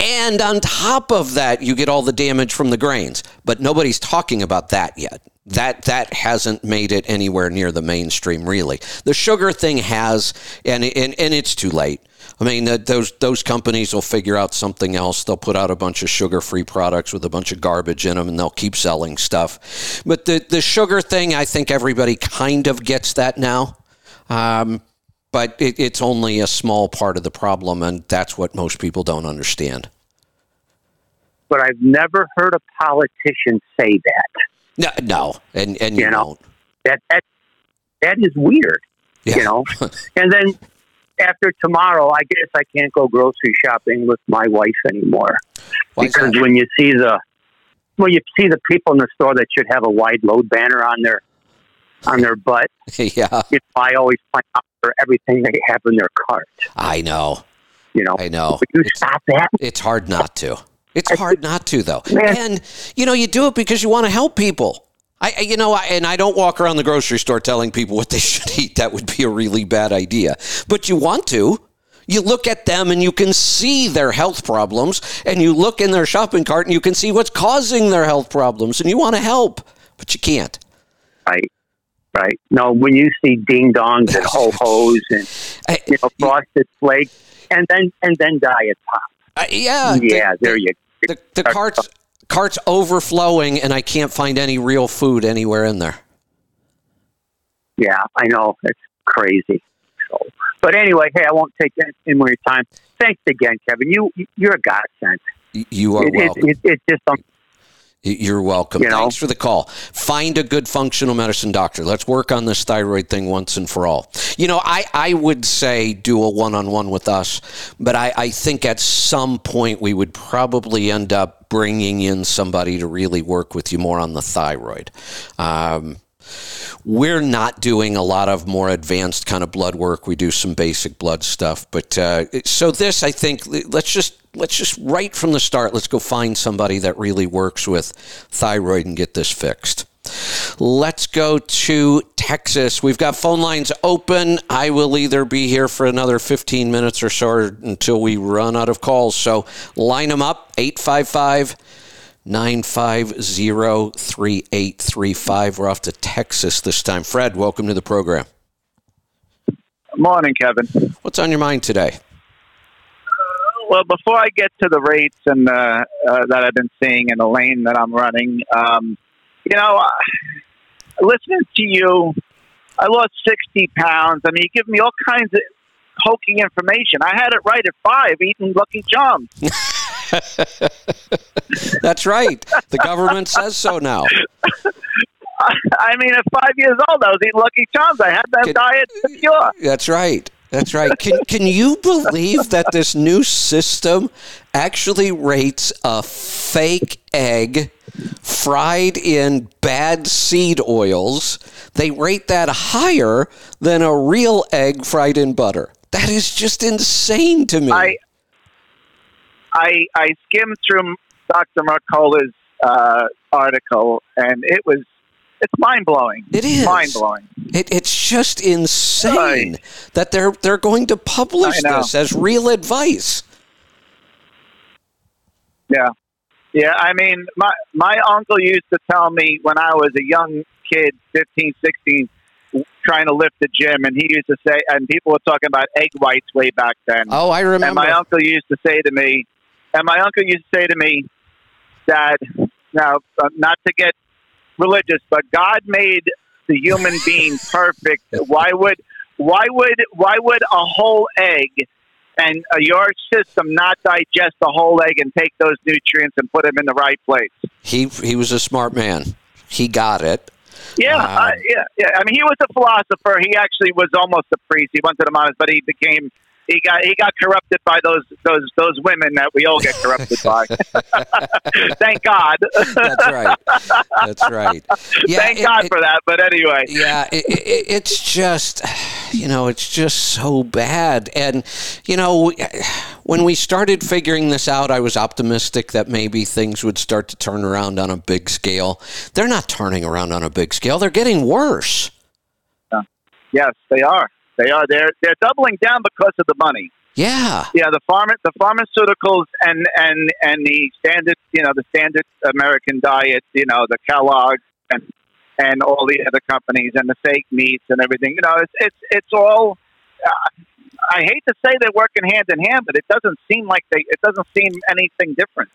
And on top of that, you get all the damage from the grains. But nobody's talking about that yet. That that hasn't made it anywhere near the mainstream, really. The sugar thing has, and and, and it's too late. I mean, those those companies will figure out something else. They'll put out a bunch of sugar-free products with a bunch of garbage in them, and they'll keep selling stuff. But the the sugar thing, I think everybody kind of gets that now. Um, but it, it's only a small part of the problem, and that's what most people don't understand. But I've never heard a politician say that. No, no, and and you, you know won't. that that that is weird. Yeah. You know, and then after tomorrow, I guess I can't go grocery shopping with my wife anymore Why because when you see the when you see the people in the store that should have a wide load banner on their on their butt, yeah, you know, I always point out for everything they have in their cart. I know, you know, I know. Would you it's, stop that? It's hard not to. It's hard not to, though. Man. And you know, you do it because you want to help people. I, you know, I, and I don't walk around the grocery store telling people what they should eat. That would be a really bad idea. But you want to. You look at them and you can see their health problems, and you look in their shopping cart and you can see what's causing their health problems, and you want to help, but you can't. Right, right. No, when you see ding dongs and ho hos and you know frosted flakes, and then and then diet pop. Uh, yeah, yeah. The, there you. The, the carts cart's overflowing and I can't find any real food anywhere in there. Yeah, I know. It's crazy. So, but anyway, hey, I won't take any more time. Thanks again, Kevin. You you're a godsend. You are it, welcome. It, it, it's just um, you're welcome. You know? Thanks for the call. Find a good functional medicine doctor. Let's work on this thyroid thing once and for all. You know, I, I would say do a one on one with us, but I, I think at some point we would probably end up bringing in somebody to really work with you more on the thyroid. Um, we're not doing a lot of more advanced kind of blood work. We do some basic blood stuff, but uh, so this, I think, let's just let's just right from the start, let's go find somebody that really works with thyroid and get this fixed. Let's go to Texas. We've got phone lines open. I will either be here for another 15 minutes or so until we run out of calls. So line them up 855 950 3835. We're off to Texas this time. Fred, welcome to the program. Morning, Kevin. What's on your mind today? well, before I get to the rates and uh, uh, that I've been seeing in the lane that I'm running, um, you know, uh, listening to you, I lost 60 pounds. I mean, you give me all kinds of hokey information. I had it right at five, eating Lucky Charms. That's right. The government says so now. I mean, at five years old, I was eating Lucky Charms. I had that Can, diet secure. That's right. That's right. Can can you believe that this new system actually rates a fake egg fried in bad seed oils? They rate that higher than a real egg fried in butter. That is just insane to me. I I, I skimmed through Dr. Mercola's uh, article, and it was it's mind blowing. It is mind blowing. It, it's just insane right. that they're they're going to publish this as real advice. Yeah, yeah. I mean, my my uncle used to tell me when I was a young kid, 15, 16, trying to lift the gym, and he used to say, and people were talking about egg whites way back then. Oh, I remember. And my uncle used to say to me, and my uncle used to say to me, Dad, now uh, not to get religious, but God made the human being perfect. Why would why would why would a whole egg and uh, your system not digest the whole egg and take those nutrients and put them in the right place? He he was a smart man. He got it. Yeah, uh, uh, yeah, yeah. I mean, he was a philosopher. He actually was almost a priest. He went to the monastery, but he became he got he got corrupted by those those those women that we all get corrupted by. Thank God. That's right. That's right. Yeah, Thank it, God it, for that. But anyway, yeah, it, it's just you know it's just so bad, and you know when we started figuring this out, I was optimistic that maybe things would start to turn around on a big scale. They're not turning around on a big scale. They're getting worse. Yes, they are. They are. They're they're doubling down because of the money. Yeah. Yeah. The pharma, the pharmaceuticals, and and and the standard, you know, the standard American diet, you know, the Kellogg's and and all the other companies and the fake meats and everything. You know, it's it's it's all. Uh, I hate to say they're working hand in hand, but it doesn't seem like they. It doesn't seem anything different.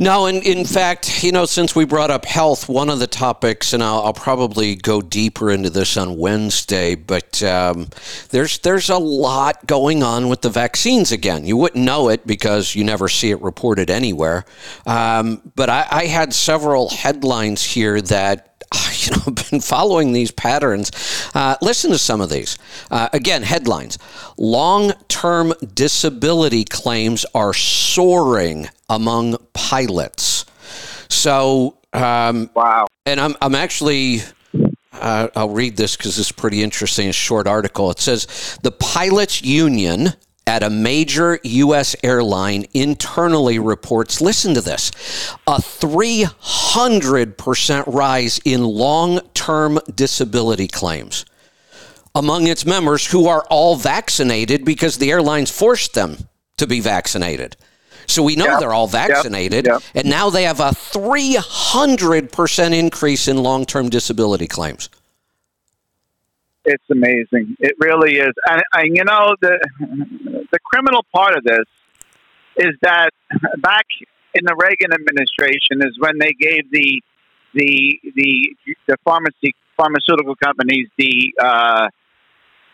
No, and in fact, you know, since we brought up health, one of the topics, and I'll, I'll probably go deeper into this on Wednesday, but um, there's there's a lot going on with the vaccines again. You wouldn't know it because you never see it reported anywhere. Um, but I, I had several headlines here that you know, been following these patterns. Uh, listen to some of these. Uh, again, headlines Long term disability claims are soaring among pilots. So, um, wow. And I'm, I'm actually. Uh, I'll read this because it's pretty interesting. A short article. It says the pilots union at a major U.S. airline internally reports listen to this a 300% rise in long term disability claims among its members who are all vaccinated because the airlines forced them to be vaccinated. So we know yep. they're all vaccinated, yep. Yep. and now they have a 300% increase in long term disability claims it's amazing. It really is. And, and you know the the criminal part of this is that back in the Reagan administration is when they gave the the the the pharmacy pharmaceutical companies the uh,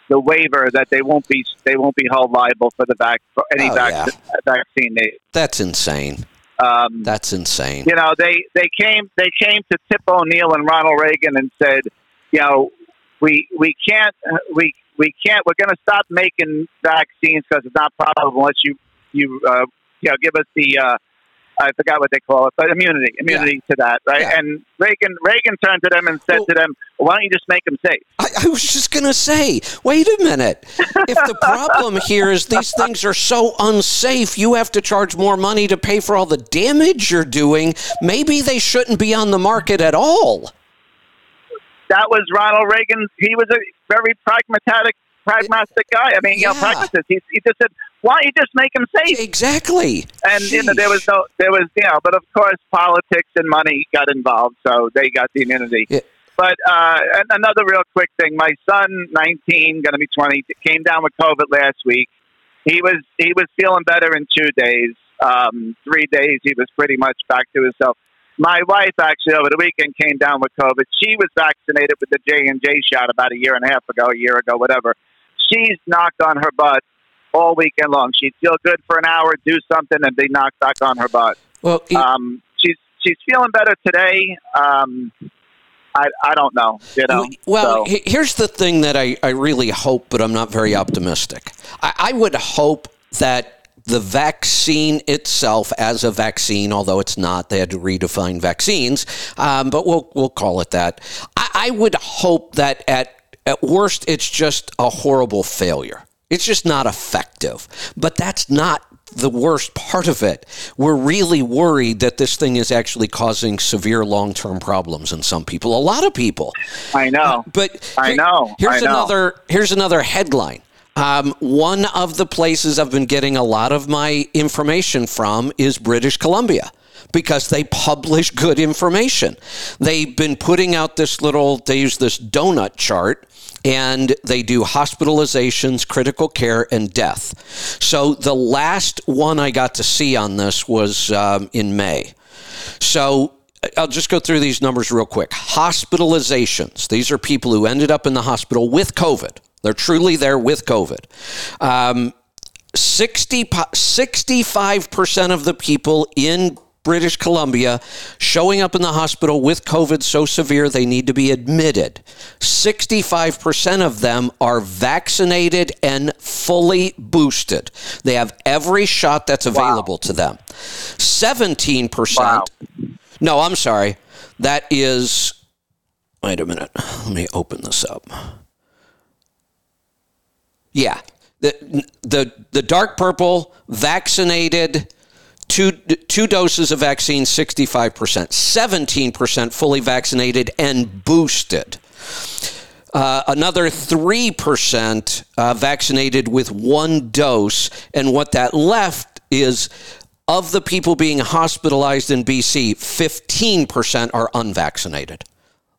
the waiver that they won't be they won't be held liable for the vac for any oh, vac- yeah. vaccine. They, That's insane. Um, That's insane. You know, they they came they came to Tip O'Neill and Ronald Reagan and said, you know, we we can't we we can't we're going to stop making vaccines because it's not probable unless you you uh, you know give us the uh, I forgot what they call it, but immunity, immunity yeah. to that, right? Yeah. And Reagan, Reagan turned to them and said well, to them, "Why don't you just make them safe?" I, I was just going to say, wait a minute. if the problem here is these things are so unsafe, you have to charge more money to pay for all the damage you're doing. Maybe they shouldn't be on the market at all that was Ronald Reagan. He was a very pragmatic, pragmatic guy. I mean, yeah. you know, pragmatist. He, he just said, "Why don't you just make him safe?" Exactly. And you know, there was no, there was, you know, but of course, politics and money got involved, so they got the immunity. Yeah. But uh, another real quick thing: my son, nineteen, going to be twenty, came down with COVID last week. He was he was feeling better in two days. Um, three days, he was pretty much back to himself. My wife actually over the weekend came down with COVID. She was vaccinated with the J and J shot about a year and a half ago, a year ago, whatever. She's knocked on her butt all weekend long. She'd feel good for an hour, do something, and be knocked back on her butt. Well, um, she's she's feeling better today. Um, I, I don't know. You know. Well, so. here's the thing that I, I really hope, but I'm not very optimistic. I, I would hope that the vaccine itself as a vaccine, although it's not, they had to redefine vaccines, um, but we'll we'll call it that. I, I would hope that at at worst, it's just a horrible failure. It's just not effective. But that's not the worst part of it. We're really worried that this thing is actually causing severe long term problems in some people. A lot of people. I know. But I know. Here's I know. another here's another headline. Um, one of the places I've been getting a lot of my information from is British Columbia because they publish good information. They've been putting out this little, they use this donut chart and they do hospitalizations, critical care, and death. So the last one I got to see on this was um, in May. So I'll just go through these numbers real quick. Hospitalizations, these are people who ended up in the hospital with COVID. They're truly there with COVID. Um, 60, 65% of the people in British Columbia showing up in the hospital with COVID so severe they need to be admitted. 65% of them are vaccinated and fully boosted. They have every shot that's available wow. to them. 17%. Wow. No, I'm sorry. That is. Wait a minute. Let me open this up. Yeah. The, the, the dark purple vaccinated two two doses of vaccine 65% 17% fully vaccinated and boosted. Uh, another 3% uh, vaccinated with one dose. And what that left is of the people being hospitalized in BC 15% are unvaccinated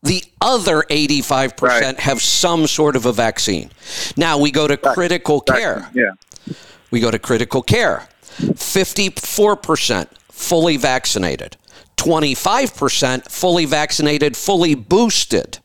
the other 85% right. have some sort of a vaccine. Now we go to critical care. Yeah. We go to critical care. 54% fully vaccinated, 25% fully vaccinated, fully boosted.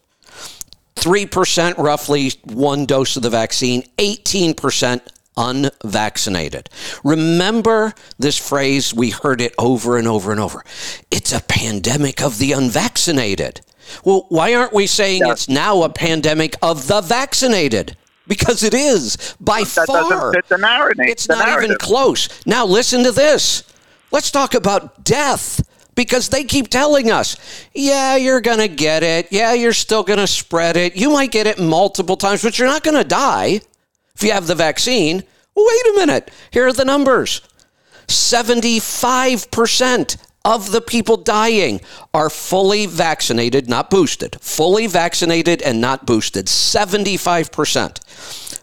3% roughly one dose of the vaccine, 18% unvaccinated. Remember this phrase, we heard it over and over and over. It's a pandemic of the unvaccinated. Well, why aren't we saying yeah. it's now a pandemic of the vaccinated? Because it is by that far. Doesn't fit the narrative. It's the not narrative. even close. Now listen to this. Let's talk about death because they keep telling us, yeah, you're going to get it. Yeah, you're still going to spread it. You might get it multiple times, but you're not going to die if you have the vaccine. Wait a minute. Here are the numbers 75% of the people dying are fully vaccinated, not boosted. Fully vaccinated and not boosted. 75%.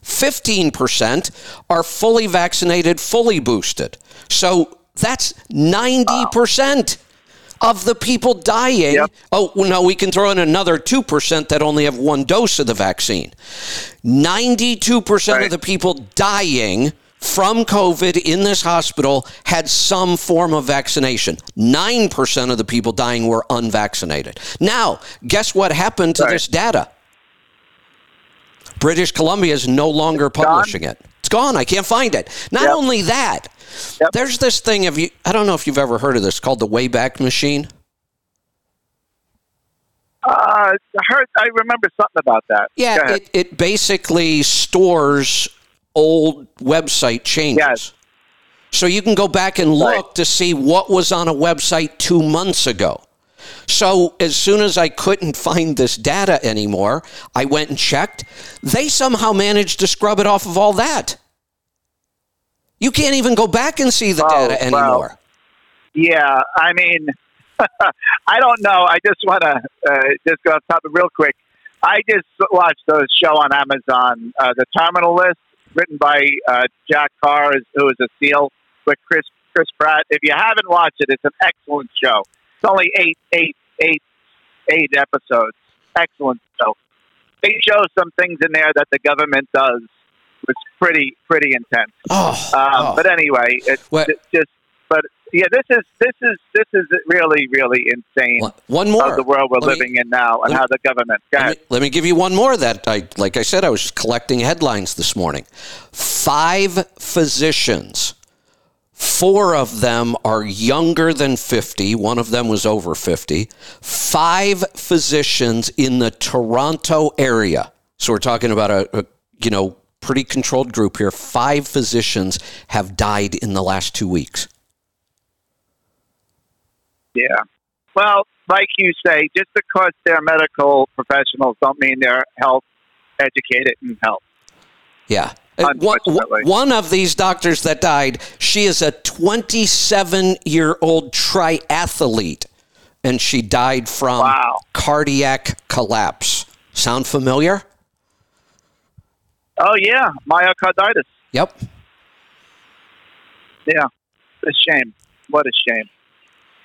15% are fully vaccinated, fully boosted. So that's 90% of the people dying. Yep. Oh, no, we can throw in another 2% that only have one dose of the vaccine. 92% right. of the people dying from COVID in this hospital had some form of vaccination. 9% of the people dying were unvaccinated. Now, guess what happened to right. this data? British Columbia is no longer publishing gone. it. It's gone. I can't find it. Not yep. only that, yep. there's this thing of you I don't know if you've ever heard of this called the Wayback Machine. Uh, I heard. I remember something about that. Yeah, it, it basically stores old website changes. Yes. So you can go back and look right. to see what was on a website two months ago. So as soon as I couldn't find this data anymore, I went and checked. They somehow managed to scrub it off of all that. You can't even go back and see the oh, data anymore. Yeah, I mean, I don't know. I just want to uh, just go off topic real quick. I just watched a show on Amazon, uh, The Terminal List written by uh, Jack Carr, who is a SEAL, with Chris Chris Pratt. If you haven't watched it, it's an excellent show. It's only eight eight eight eight episodes. Excellent show. They show some things in there that the government does, which pretty pretty intense. Oh, um, oh. But anyway, it's just but yeah, this is this is this is really really insane. One more the world we're let living me, in now, and how the government. Let me, let me, give you one more that I like. I said I was collecting headlines this morning. Five physicians. Four of them are younger than 50. One of them was over 50. Five physicians in the Toronto area. So we're talking about a, a you know, pretty controlled group here. Five physicians have died in the last two weeks. Yeah. Well, like you say, just because they're medical professionals don't mean they're health educated and health. Yeah. Uh, one, one of these doctors that died, she is a 27 year old triathlete, and she died from wow. cardiac collapse. Sound familiar? Oh, yeah. Myocarditis. Yep. Yeah. a shame. What a shame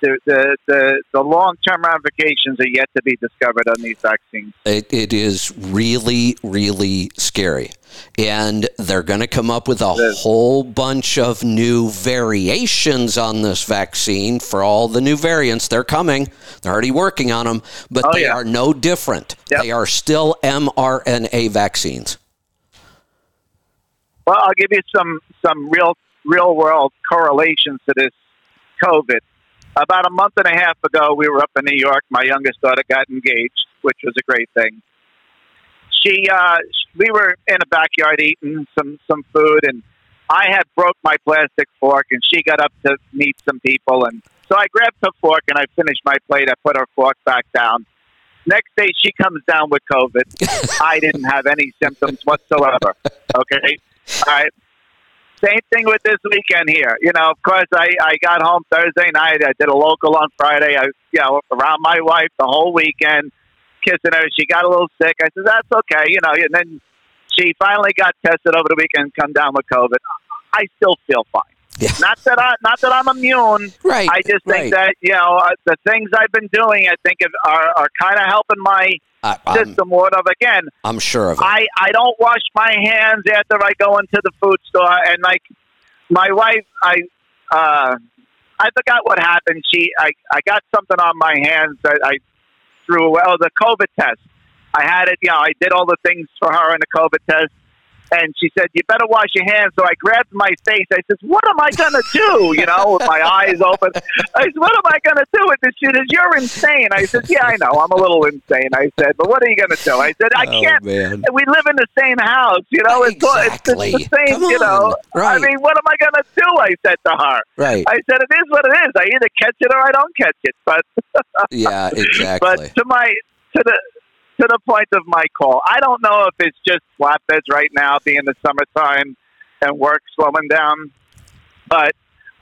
the, the, the, the long term ramifications are yet to be discovered on these vaccines. It, it is really, really scary. And they're going to come up with a whole bunch of new variations on this vaccine for all the new variants. They're coming, they're already working on them, but oh, they yeah. are no different. Yep. They are still mRNA vaccines. Well, I'll give you some, some real real world correlations to this COVID about a month and a half ago, we were up in New York. My youngest daughter got engaged, which was a great thing. She, uh, we were in a backyard eating some some food, and I had broke my plastic fork, and she got up to meet some people, and so I grabbed her fork and I finished my plate. I put her fork back down. Next day, she comes down with COVID. I didn't have any symptoms whatsoever. Okay, all right. Same thing with this weekend here. You know, of course, I, I got home Thursday night. I did a local on Friday. I, you know, around my wife the whole weekend, kissing her. She got a little sick. I said, that's okay. You know, and then she finally got tested over the weekend, come down with COVID. I still feel fine. Yeah. Not that I, not that I'm immune. Right. I just think right. that you know uh, the things I've been doing, I think are are kind of helping my I, system. What of again? I'm sure of it. I I don't wash my hands after I go into the food store, and like my wife, I uh, I forgot what happened. She I I got something on my hands that I threw away. Oh, the COVID test. I had it. Yeah, I did all the things for her in the COVID test. And she said, "You better wash your hands." So I grabbed my face. I said, "What am I gonna do?" You know, with my eyes open. I said, "What am I gonna do with this?" She says, "You're insane." I said, "Yeah, I know. I'm a little insane." I said, "But what are you gonna do?" I said, "I Oh, can't. man. We live in the same house. You know, it's, all- it's, Exactly. it's the same. Come You know. Right. I mean, what am I gonna do?" I said to her. Right. I said, "It is what it is. I either catch it or I don't catch it." But Yeah, exactly. but to my to the to the point of my call, I don't know if it's just flatbeds right now, being the summertime and work slowing down. But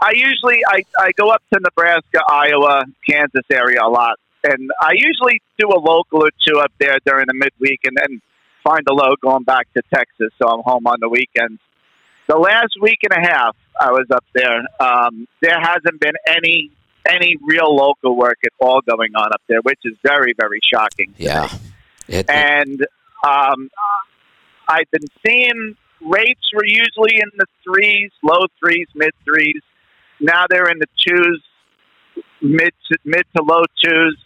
I usually I, I go up to Nebraska, Iowa, Kansas area a lot, and I usually do a local or two up there during the midweek, and then find a load going back to Texas, so I'm home on the weekends. The last week and a half I was up there, um, there hasn't been any any real local work at all going on up there, which is very very shocking. yeah. me. It, And um, I've been seeing rates were usually in the threes, low threes, mid threes. Now they're in the twos, mid to, mid to low twos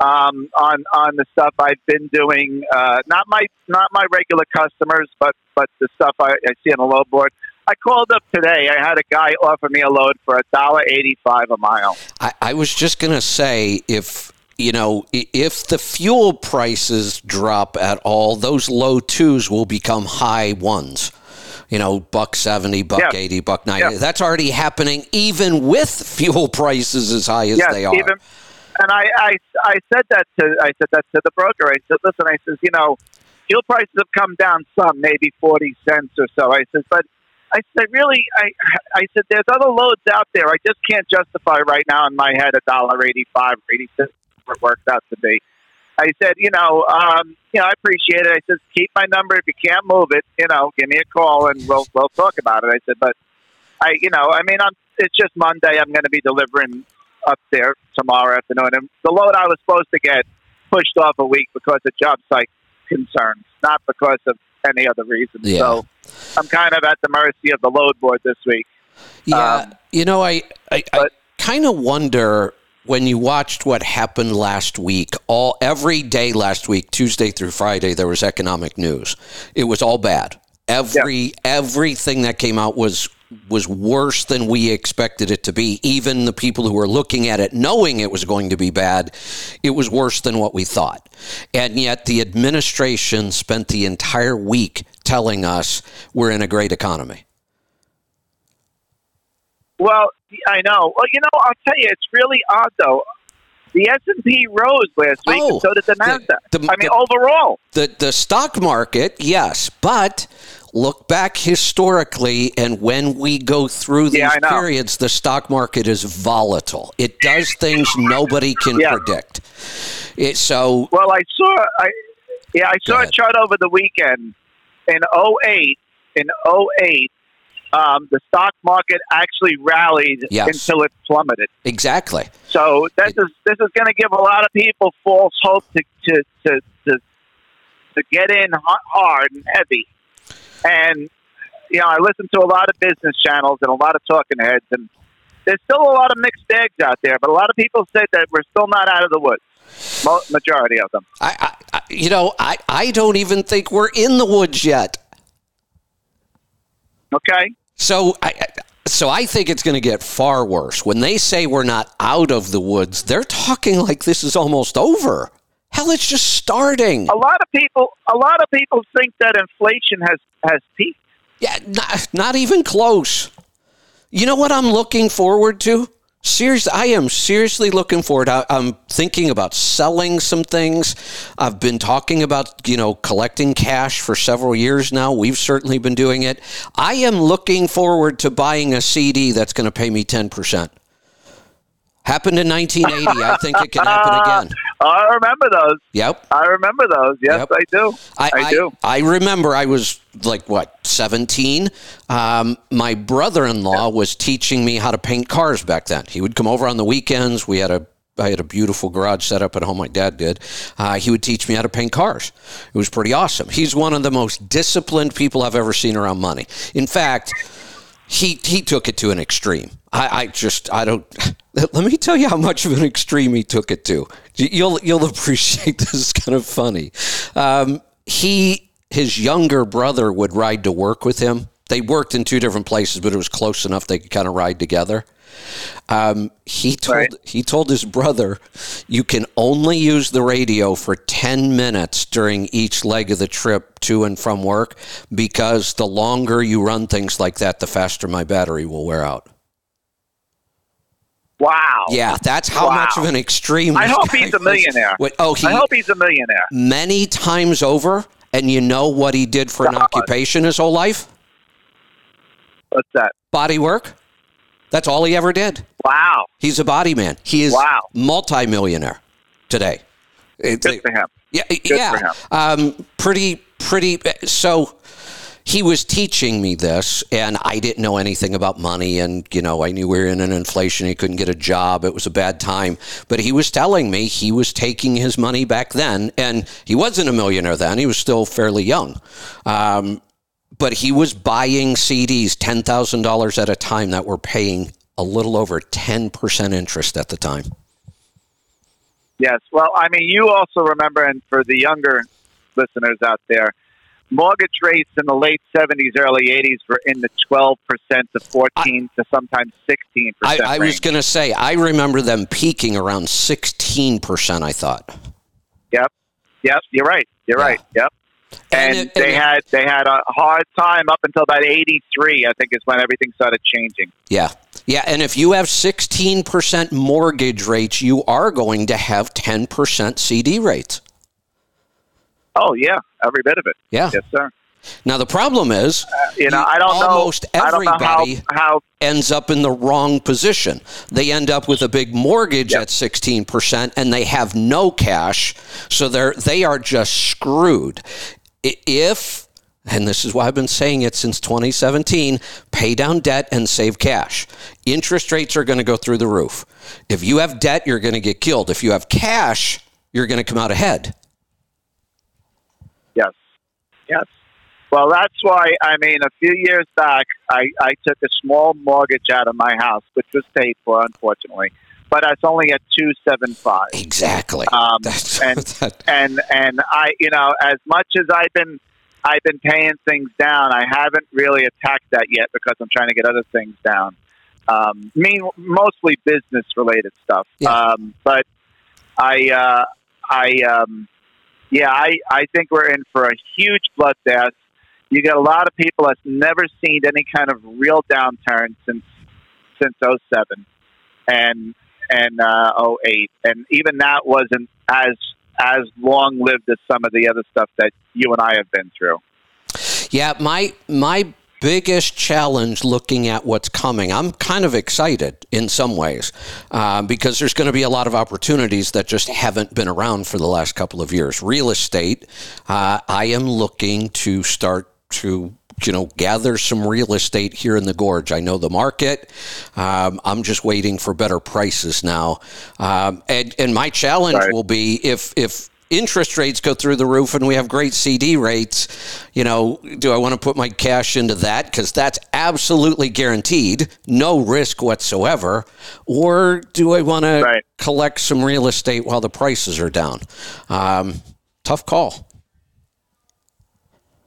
um, on on the stuff I've been doing. Uh, not my not my regular customers, but but the stuff I, I see on the load board. I called up today. I had a guy offer me a load for a dollar eighty five a mile. I, I was just going to say if you know if the fuel prices drop at all, those low twos will become high ones. You know, buck seventy, buck Yeah. eighty, buck ninety. Yeah. That's already happening, even with fuel prices as high as yes, they are. even and I, I I said that to I said that to the broker. I said, listen, I says, you know, fuel prices have come down some, maybe forty cents or so. I said, but I said, really, I I said, there's other loads out there. I just can't justify right now in my head a dollar eighty five or eighty six what it works out to be. I said, you know, um, you know, I appreciate it. I said, keep my number if you can't move it. You know, give me a call and we'll we'll talk about it. I said, but I, you know, I mean, I'm, it's just Monday. I'm going to be delivering up there tomorrow afternoon, and the load I was supposed to get pushed off a week because of job site concerns, not because of any other reason. Yeah. So I'm kind of at the mercy of the load board this week. Yeah, Um, you know, I I, I kind of wonder when you watched what happened last week. All every day last week, Tuesday through Friday, there was economic news. It was all bad. Every everything that came out was was worse than we expected it to be. Even the people who were looking at it, knowing it was going to be bad, it was worse than what we thought. And yet, the administration spent the entire week telling us we're in a great economy. Well, I know. Well, you know, I'll tell you, it's really odd though. The S and P rose last week, Oh, and so did the the- Nasdaq. the- I mean, the- overall. the the stock market, yes, but look back historically, and when we go through these Yeah, periods, the stock market is volatile. It does things nobody can Yeah. predict. It, so Well, I saw. I yeah, I saw a chart over the weekend in 08, In 08, um, the stock market actually rallied Yes. until it plummeted. exactly. So this is this is going to give a lot of people false hope to to to to, to get in hard and heavy. And you know, I listen to a lot of business channels and a lot of talking heads, and there's still a lot of mixed bags out there. But a lot of people said that we're still not out of the woods. Majority of them. I, I you know, I, I don't even think we're in the woods yet. Okay. So I, So I think it's going to get far worse. When they say we're not out of the woods, they're talking like this is almost over. Hell, it's just starting. A lot of people, a lot of people think that inflation has has peaked. Yeah, not, not even close. You know what I'm looking forward to? Seriously, I am seriously looking forward. I, I'm thinking about selling some things. I've been talking about, you know, collecting cash for several years now. We've certainly been doing it. I am looking forward to buying a CD that's going to pay me 10%. Happened in 1980. I think it can happen again. I remember those. Yep. I remember those. Yes, Yep. I do. I, I do. I, remember I was like, what, 17? Um, my brother in law was teaching me how to paint cars back then. He would come over on the weekends. We had a I had a beautiful garage set up at home. My dad did. Uh, he would teach me how to paint cars. It was pretty awesome. He's one of the most disciplined people I've ever seen around money. In fact, he he took it to an extreme. I, I just I don't. Let me tell you how much of an extreme he took it to. You'll you'll appreciate this. It's kind of funny. Um, he his younger brother would ride to work with him. They worked in two different places, but it was close enough they could kind of ride together. Um, he told Right. he told his brother, "You can only use the radio for ten minutes during each leg of the trip to and from work, because the longer you run things like that, the faster my battery will wear out." Wow. Yeah, that's how Wow. much of an extreme. I hope he's a millionaire. Wait, oh, he I hope he's a millionaire. many times over, and you know what he did for an occupation his whole life? What's that? Body work. That's all he ever did. Wow. He's a body man. He is Wow. multimillionaire today. It- for him. yeah, for yeah. Um, pretty, pretty. So he was teaching me this, and I didn't know anything about money. And you know, I knew we were in an inflation. He couldn't get a job. It was a bad time. But he was telling me he was taking his money back then, and he wasn't a millionaire then. He was still fairly young. Um, but he was buying CDs ten thousand dollars at a time that were paying a little over ten percent interest at the time. Yes. Well, I mean, you also remember, and for the younger listeners out there, mortgage rates in the late 70s, early 80s were in the 12% to 14 to sometimes 16%. I, I was going to say, I remember them peaking around 16%, I thought. Yep. Yep. You're right. You're Yeah. right. Yep. And, it- they had they had a hard time up until about 83, I think, is when everything started changing. Yeah. Yeah. And if you have 16% mortgage rates, you are going to have 10% CD rates. Oh, yeah. Every bit of it. Yeah. Yes, sir. Now, the problem is, uh, You know, You- I don't know. almost I don't know how, everybody- how ends up in the wrong position. They end up with a big mortgage Yep. at 16% and they have no cash, so they're they are just screwed. If and this is why I've been saying it since 2017, pay down debt and save cash. Interest rates are going to go through the roof. If you have debt, you're going to get killed. If you have cash, you're going to come out ahead. Yes. Yes. Well, that's why, I mean, a few years back, I, I took a small mortgage out of my house, which was paid for, unfortunately, but it's only at 275 Exactly. Um, That's- and- that- and and I, you know, as much as I've been, I've been paying things down. I haven't really attacked that yet because I'm trying to get other things down. Um, mean mostly business related stuff. Yeah. Um, but I, uh, I, um, yeah, I, I think we're in for a huge bloodbath. You get a lot of people that's never seen any kind of real downturn since since 07 and and uh, 08. and even that wasn't as as long lived as some of the other stuff that you and I have been through. Yeah, my my biggest challenge looking at what's coming, I'm kind of excited in some ways uh, because there's going to be a lot of opportunities that just haven't been around for the last couple of years. Real estate, uh, I am looking to start to you know gather some real estate here in the gorge i know the market um, i'm just waiting for better prices now um, and, and my challenge Right. will be if if interest rates go through the roof and we have great CD rates, you know, do I want to put my cash into that? Because that's absolutely guaranteed, no risk whatsoever. Or do I want to collect some real estate while the prices are down? Um, tough call.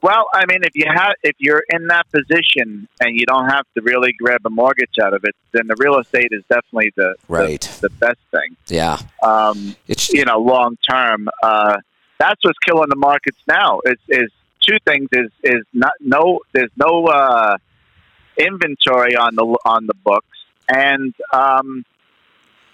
Well, I mean, if you have, if you're in that position and you don't have to really grab a mortgage out of it, then the real estate is definitely the Right. the, the best thing. Yeah. Um, It's you know, long term. Uh, that's what's killing the markets now. Is is two things. Is is not no. There's no uh, inventory on the on the books, and um,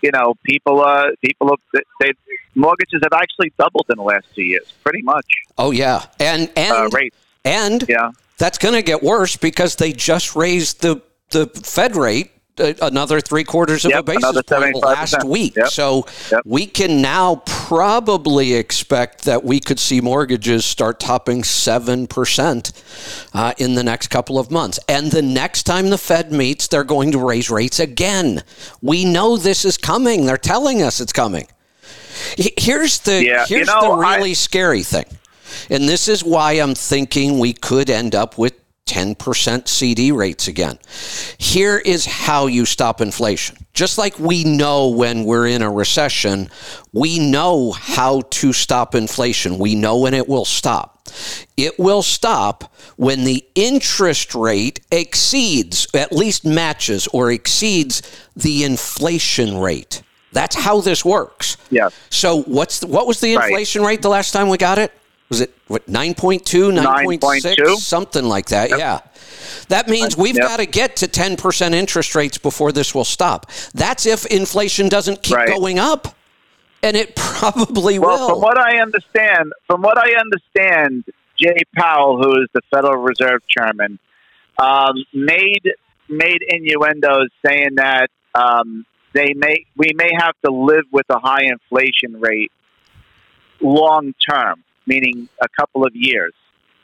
you know, people uh, people have, they mortgages have actually doubled in the last two years, pretty much. oh yeah, and and Uh, rates, and yeah. that's going to get worse because they just raised the the Fed rate uh, another three quarters of Yep, a basis point last week. Yep. So Yep. we can now probably expect that we could see mortgages start topping seven percent uh, in the next couple of months. And the next time the Fed meets, they're going to raise rates again. We know this is coming. They're telling us it's coming. Here's the Yeah, you here's know, the I- really scary thing. And this is why I'm thinking we could end up with 10% CD rates again. Here is how you stop inflation. Just like we know when we're in a recession, we know how to stop inflation. We know when it will stop. It will stop when the interest rate exceeds, at least matches or exceeds the inflation rate. That's how this works. Yes. So what's the, what was the Right. inflation rate the last time we got it? Was it what 9.2, 9.6, 9.2? something like that? Yeah. That means we've Yep. got to get to 10% interest rates before this will stop. That's if inflation doesn't keep Right. going up. And it probably Well, will. from what I understand, from what I understand, Jay Powell, who is the Federal Reserve Chairman, um, made made innuendos saying that um, they may we may have to live with a high inflation rate long term, meaning a couple of years,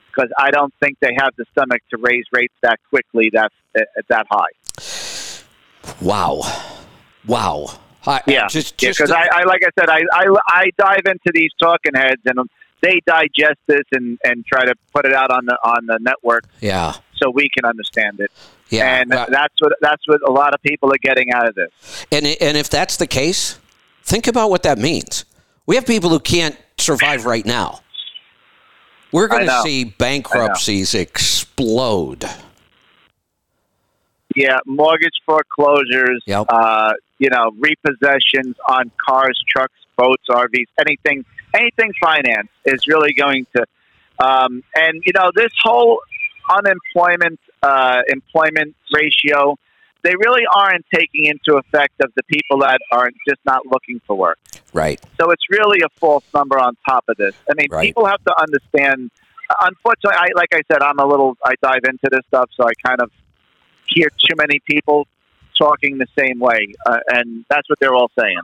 because I don't think they have the stomach to raise rates that quickly that uh, that high. wow. Wow. I, Yeah, Just, Yeah, because I, I, like I said, I, I, I dive into these talking heads and they digest this and, and try to put it out on the on the network yeah. so we can understand it. Yeah. and Well, that's what that's what a lot of people are getting out of this. And, and if that's the case, think about what that means. We have people who can't survive right now. We're going to see bankruptcies explode. Yeah, mortgage foreclosures, Yep. uh, you know, repossessions on cars, trucks, boats, RVs, anything, anything finance is really going to. Um, and you know, this whole unemployment uh, employment ratio, they really aren't taking into effect of the people that are just not looking for work. Right. So it's really a false number on top of this. I mean, Right. people have to understand. Unfortunately, I, like I said, I'm a little. I dive into this stuff, so I kind of hear too many people talking the same way, uh, and that's what they're all saying.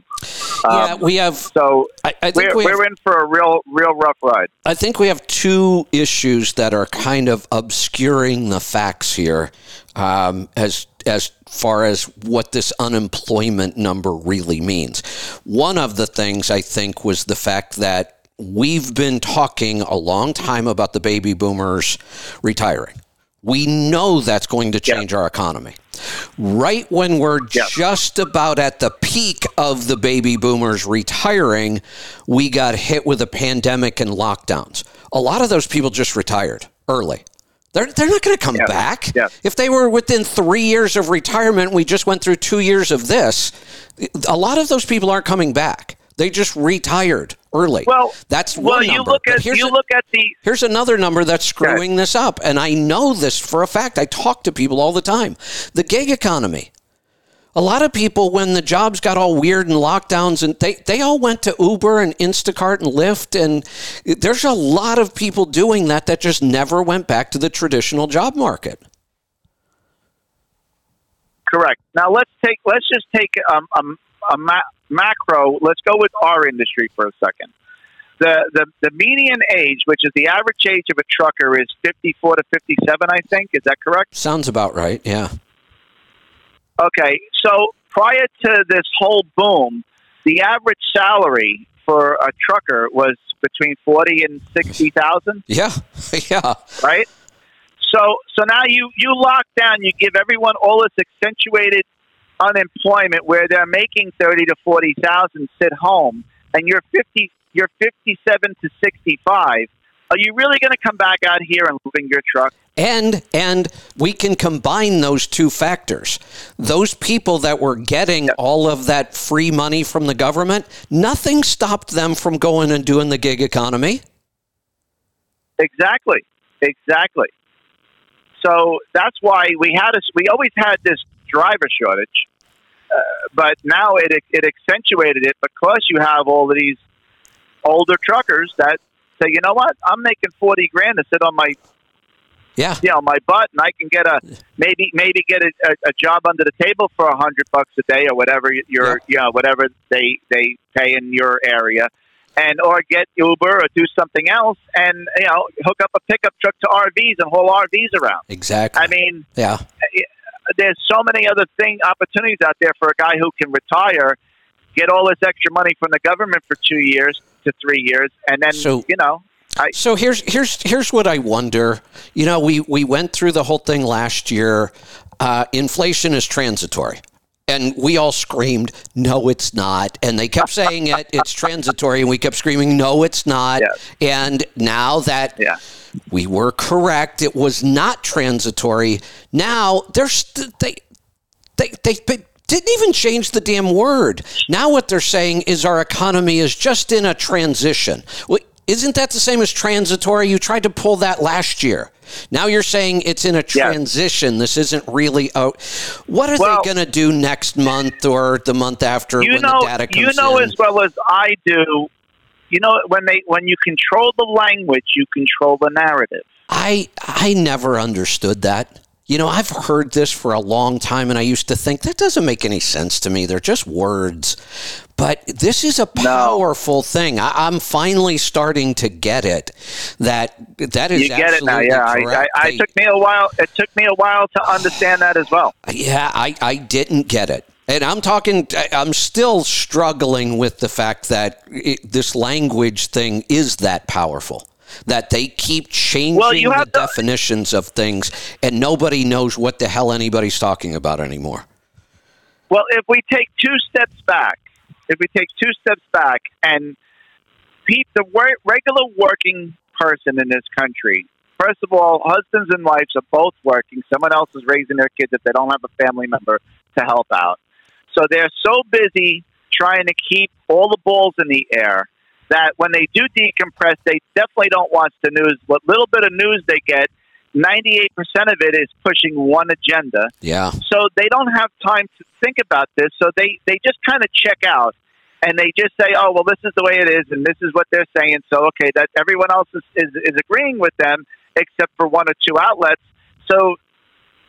Yeah, Um, we have. so I, I think we're, we we're in for a real, real rough ride. I think we have two issues that are kind of obscuring the facts here, um, as as far as what this unemployment number really means. One of the things I think was the fact that we've been talking a long time about the baby boomers retiring. We know that's going to change our economy. Right when we're Yeah. just about at the peak of the baby boomers retiring, we got hit with a pandemic and lockdowns. A lot of those people just retired early. They're, they're not going to come Yeah. back. Yeah. If they were within three years of retirement, we just went through two years of this, a lot of those people aren't coming back. They just retired early. Well, that's well, one you number. look at here's you a- look at the Here's another number that's screwing this up, and I know this for a fact. I talk to people all the time. The gig economy. A lot of people, when the jobs got all weird and lockdowns, and they, they all went to Uber and Instacart and Lyft, and there's a lot of people doing that that just never went back to the traditional job market. Correct. Now let's take let's just take um, um, a ma- macro. Let's go with our industry for a second. The, the the median age, which is the average age of a trucker, is fifty four to fifty seven. I think is that correct? Sounds about right, yeah. Okay. So prior to this whole boom, the average salary for a trucker was between forty and sixty thousand. Yeah, yeah. right? So so now you you lock down, you give everyone all this accentuated unemployment where they're making thirty to forty thousand, sit home, and you're fifty, you're fifty seven to sixty five. Are you really going to come back out here and live in your truck? And and we can combine those two factors. Those people that were getting all of that free money from the government, nothing stopped them from going and doing the gig economy. Exactly, exactly. So that's why we had a, we always had this driver shortage, uh, but now it it accentuated it because you have all of these older truckers that say, you know what, I'm making forty grand to sit on my Yeah. you know my butt, and I can get a maybe maybe get a, a, a job under the table for a hundred bucks a day or whatever you're you know whatever they they pay in your area, and or get Uber or do something else, and you know hook up a pickup truck to RVs and haul RVs around. Exactly. I mean, yeah. There's so many other thing opportunities out there for a guy who can retire, get all this extra money from the government for two years to three years, and then So- you know. I, So here's here's here's what I wonder. You know, we we went through the whole thing last year. Uh, inflation is transitory. And we all screamed, no, it's not. And they kept saying it, it's transitory. And we kept screaming, no, it's not. And now that Yeah. we were correct, it was not transitory. Now they're st- they, they, they, they didn't even change the damn word. Now what they're saying is our economy is just in a transition. Isn't that the same as transitory? You tried to pull that last year. Now you're saying it's in a transition. This isn't really out. What are Well- they going to do next month or the month after you when know, the data comes you know in? as well as I do. You know, when they when you control the language, you control the narrative. I I never understood that. You know, I've heard this for a long time, and I used to think that doesn't make any sense to me. They're just words. But this is a powerful thing. I, I'm finally starting to get it. That that is You get it now, yeah. I, I. I took me a while. It took me a while to understand that as well. yeah, I, I didn't get it. And I'm talking, I'm still struggling with the fact that it, this language thing is that powerful. That they keep changing Well, the to- definitions of things and nobody knows what the hell anybody's talking about anymore. Well, if we take two steps back, if we take two steps back, and Pete, the regular working person in this country, first of all, husbands and wives are both working. Someone else is raising their kids if they don't have a family member to help out. So they're so busy trying to keep all the balls in the air that when they do decompress, they definitely don't watch the news. What little bit of news they get, 98% of it is pushing one agenda Yeah. so they don't have time to think about this. So they they just kind of check out and they just say, "Oh, well, this is the way it is, and this is what they're saying." So okay, that everyone else is is, is agreeing with them except for one or two outlets. So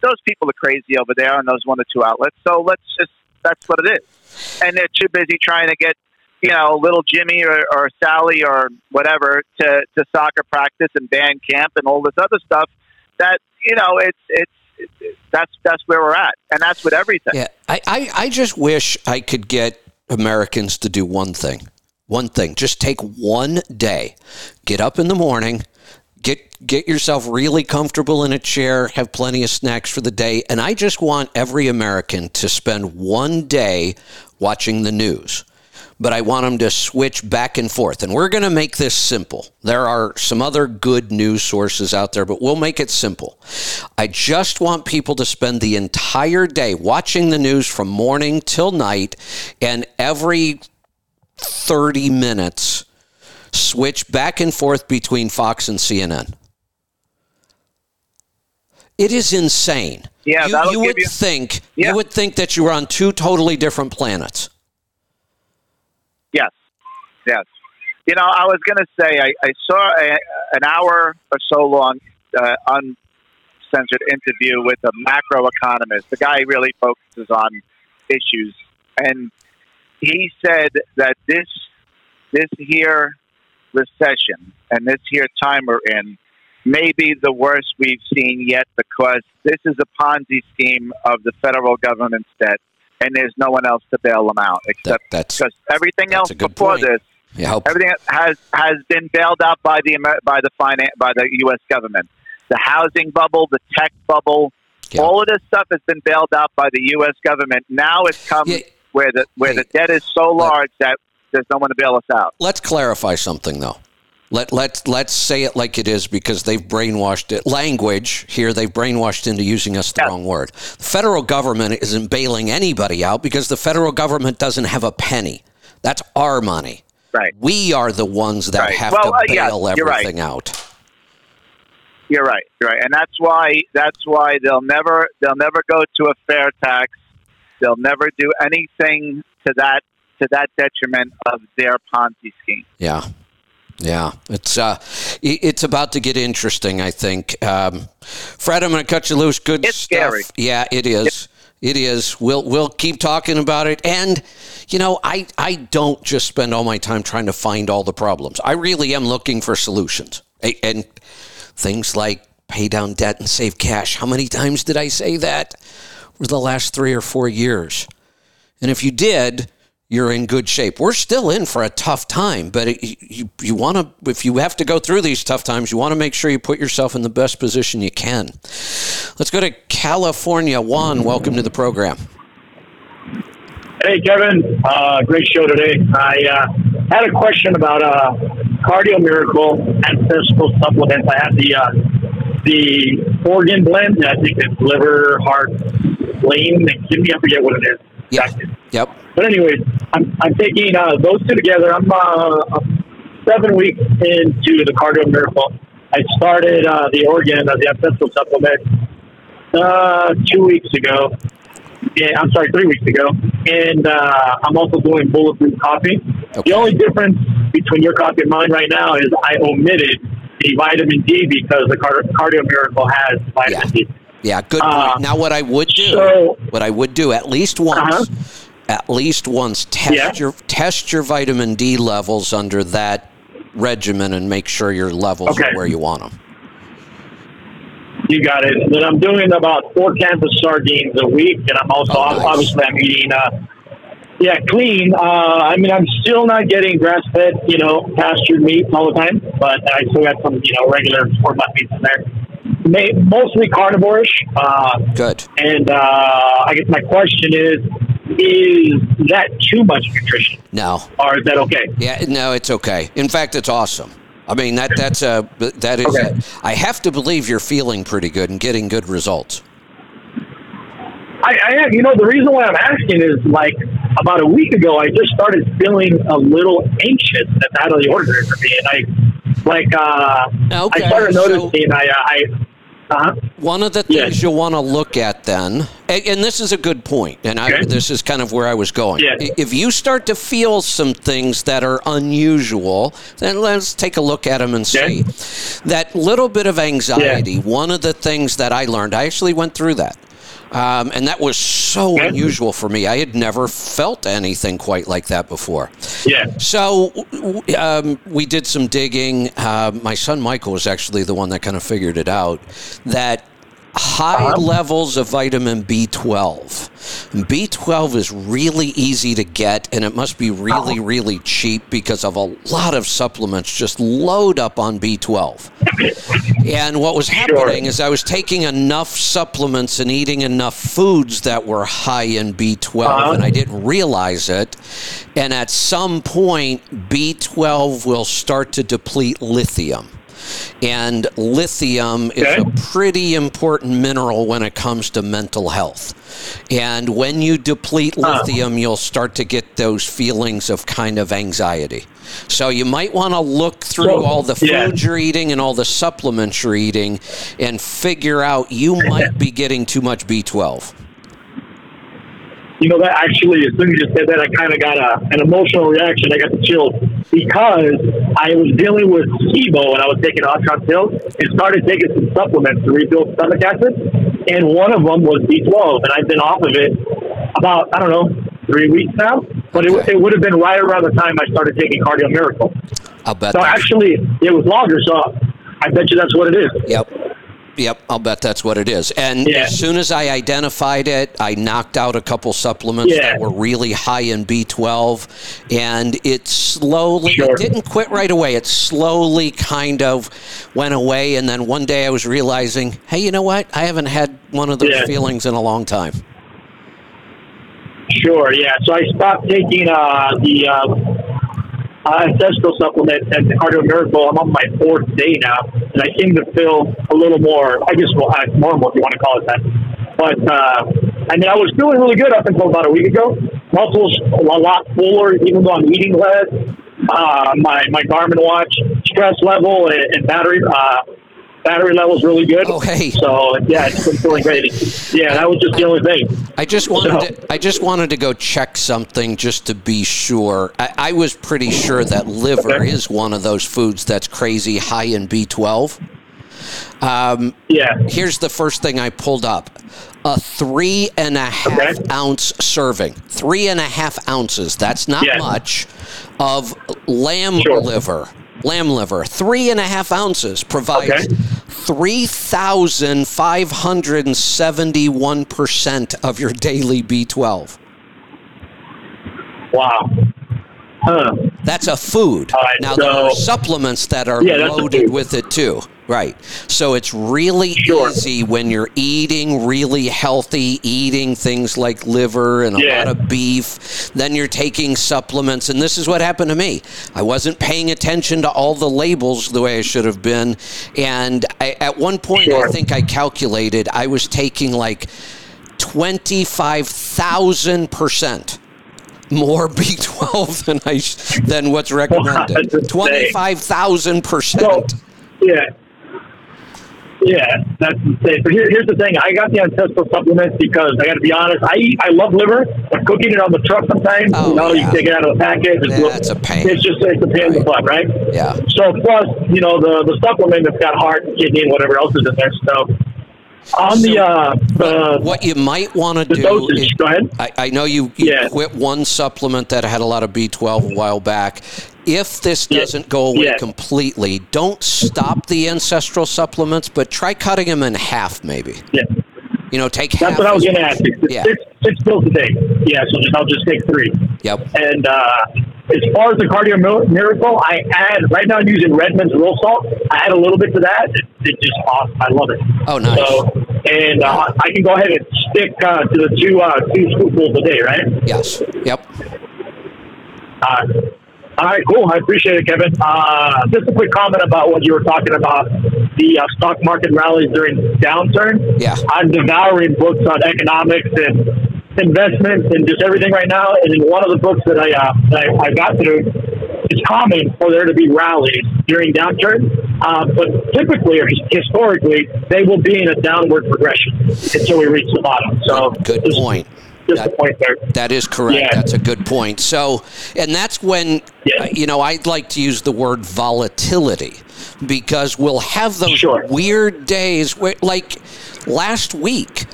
those people are crazy over there on those one or two outlets. So let's just that's what it is, and they're too busy trying to get. You know, little Jimmy or, or Sally or whatever to, to soccer practice and band camp and all this other stuff. That you know, it's it's it- that's that's where we're at, and that's with everything. Yeah. I, I, I just wish I could get Americans to do one thing. One thing. Just take one day. Get up in the morning. Get get yourself really comfortable in a chair, have plenty of snacks for the day, and I just want every American to spend one day watching the news. But I want them to switch back and forth. And we're going to make this simple. There are some other good news sources out there, but we'll make it simple. I just want people to spend the entire day watching the news from morning till night, and every 30 minutes, switch back and forth between Fox and CNN. It is insane. Yeah, you, you would you- think Yeah. you would think that you were on two totally different planets. Yes, yes. You know, I was going to say I, I saw a, an hour or so long uh, uncensored interview with a macroeconomist. The guy really focuses on issues, and he said that this this here recession and this here time we're in may be the worst we've seen yet because this is a Ponzi scheme of the federal government's debt, and there's no one else to bail them out That, except that's because everything That's else before point. this, yeah, everything has has been bailed out by the by the finance by the U.S. government. The housing bubble, the tech bubble, Yeah. all of this stuff has been bailed out by the U.S. government. Now it's come Yeah. where the where Hey, the debt is so large that there's no one to bail us out. let's clarify something though. Let let let's say it like it is because they've brainwashed it. Language here they've brainwashed into using us the Yeah. wrong word. The federal government isn't bailing anybody out because the federal government doesn't have a penny. That's our money. Right. We are the ones that Right. have Well, to uh, yeah, bail you're right. everything out. You're right. You're right, and that's why that's why they'll never they'll never go to a fair tax. They'll never do anything to that to that detriment of their Ponzi scheme. Yeah. Yeah, it's uh, it's about to get interesting. I think, um, Fred. I'm going to cut you loose. Good It's stuff. scary. Yeah, it is. It is. We'll we'll keep talking about it. And you know, I I don't just spend all my time trying to find all the problems. I really am looking for solutions. And things like pay down debt and save cash. How many times did I say that over the last three or four years? And if you did, you're in good shape. We're still in for a tough time, but it, you you want to if you have to go through these tough times, you want to make sure you put yourself in the best position you can. Let's go to California. Juan, welcome to the program. Hey, Kevin. Uh, great show today. I uh, had a question about uh, Cardio Miracle ancestral supplements. I have the uh, the organ blend. I think it's liver, heart, spleen, and kidney. I forget what it is. Yeah. Yep. But anyways, I'm, I'm taking uh, those two together. I'm uh, seven weeks into the Cardio Miracle. I started uh, the organ, uh, the ancestral supplement, uh, two weeks ago. Yeah, I'm sorry, three weeks ago. And uh, I'm also doing bulletproof coffee. Okay. The only difference between your coffee and mine right now is I omitted the vitamin D because the car- Cardio Miracle has vitamin D. Yeah, good Uh, point. Now, what I would do, so- what I would do at least once, Uh-huh. at least once, test Yeah. your test your vitamin D levels under that regimen and make sure your levels Okay. are where you want them. You got it. Then I'm doing about four cans of sardines a week, and I'm also Oh, nice. obviously I'm eating, uh, yeah, clean. Uh, I mean, I'm still not getting grass fed, you know, pastured meat all the time, but I still got some, you know, regular store bought meats in there. Mostly carnivorish. Uh, Good. and uh, I guess my question is, is that too much nutrition, No, or is that okay? Yeah, no, it's okay. In fact, it's awesome. I mean that that's a that is. Okay. A, I have to believe you're feeling pretty good and getting good results. I, I am. You know, the reason why I'm asking is like about a week ago, I just started feeling a little anxious. That's out of the ordinary for me, and I like uh, Okay, I started so- noticing. I, I uh, One of the Yes. things you'll want to look at then, and, and this is a good point, and I, this is kind of where I was going. Yes. If you start to feel some things that are unusual, then let's take a look at them and Okay. see. That little bit of anxiety, one of the things that I learned, I actually went through that. Um, and that was so unusual for me. I had never felt anything quite like that before. yeah, So um, we did some digging. Uh, my son Michael was actually the one that kind of figured it out. That high Uh-huh. levels of vitamin B12. And B12 is really easy to get, and it must be really, really cheap because of a lot of supplements just load up on B12. And what was happening is I was taking enough supplements and eating enough foods that were high in B12, Uh-huh. and I didn't realize it. And at some point, B12 will start to deplete lithium. And lithium is a pretty important mineral when it comes to mental health. And when you deplete lithium, you'll start to get those feelings of kind of anxiety. So you might want to look through So, all the yeah. foods you're eating and all the supplements you're eating and figure out you might be getting too much B12. You know that actually, as soon as you said that, I kind of got a, an emotional reaction. I got the chills because I was dealing with SIBO and I was taking Otron pills and started taking some supplements to rebuild stomach acid, and one of them was B12, and I've been off of it about I don't know three weeks now. But Okay. it, it would have been right around the time I started taking Cardio Miracle. I'll bet. So actually, it was longer. So I bet you that's what it is. Yep. Yep, I'll bet that's what it is. And Yeah. as soon as I identified it, I knocked out a couple supplements Yeah. that were really high in B12, and it slowly, Sure. it didn't quit right away. It slowly kind of went away. And then one day I was realizing, hey, you know what? I haven't had one of those Yeah. feelings in a long time. Sure, yeah. So I stopped taking uh, the uh, uh, ancestral supplement and cardio miracle. I'm on my fourth day now, and I seem to feel a little more, I guess, well, uh, normal if you want to call it that. But uh, I mean, I was feeling really good up until about a week ago. Muscles a lot fuller, even though I'm eating less. Uh, my my Garmin watch stress level and, and battery uh, battery level's really good. Oh, hey. So yeah, it's been feeling great. Yeah, that was just the only thing. I just wanted So- to, I just wanted to go check something just to be sure. I, I was pretty sure that liver Okay. is one of those foods that's crazy high in B12. Um, Yeah. here's the first thing I pulled up: a three and a half Okay. ounce serving, three and a half ounces. That's not much of lamb Sure. liver. Lamb liver, three and a half ounces provides Okay. 3,571% of your daily B12. Wow. Huh. That's a food. Right, now, there are supplements that are Yeah, loaded with it too. Right. So it's really Sure. easy when you're eating really healthy, eating things like liver and a Yeah. lot of beef. Then you're taking supplements. And this is what happened to me. I wasn't paying attention to all the labels the way I should have been. And I, at one point, I think I calculated I was taking like 25,000% more B12 than I than what's recommended. Twenty five thousand percent. yeah. Yeah, that's insane. But here, here's the thing: I got the ancestral supplements because I got to be honest. I eat, I love liver, but cooking it on the truck sometimes, Oh, you know, yeah. you take it out of the package. It's, Yeah, it's a pain. It's just it's a pain in the butt, right? Yeah. So plus, you know, the the supplement that's got heart, kidney, and whatever else is in there. So on the uh, the What you might want to the do. dosage. is- go ahead. I, I know you, you Yeah. quit one supplement that had a lot of B12 a while back. If this doesn't go away completely, don't stop the ancestral supplements, but try cutting them in half, maybe. Yeah. You know, take half. That's what I was going to ask you. Yeah. Six, six pills a day. Yeah, so just I'll just take three. Yep. And uh, as far as the cardio miracle, I add right now I'm using Redmond's Real Salt. I add a little bit to that. It, it's just awesome. I love it. Oh, nice. So, and uh, I can go ahead and stick uh, to the two uh, two scoopfuls a day, right? Yes. Yep. Uh, all right, cool. I appreciate it, Kevin. Uh, just a quick comment about what you were talking about the uh, stock market rallies during downturn. Yeah. I'm devouring books on economics and investments and just everything right now. And in one of the books that I uh, that I, I got through, it's common for there to be rallies during downturn, uh, but typically or historically, they will be in a downward progression until we reach the bottom. So Good point. Just a That- point there. That is correct. Yeah. That's a good point. So, and that's when, Yeah. uh, you know, I'd like to use the word volatility because we'll have those Sure. weird days where, like last week,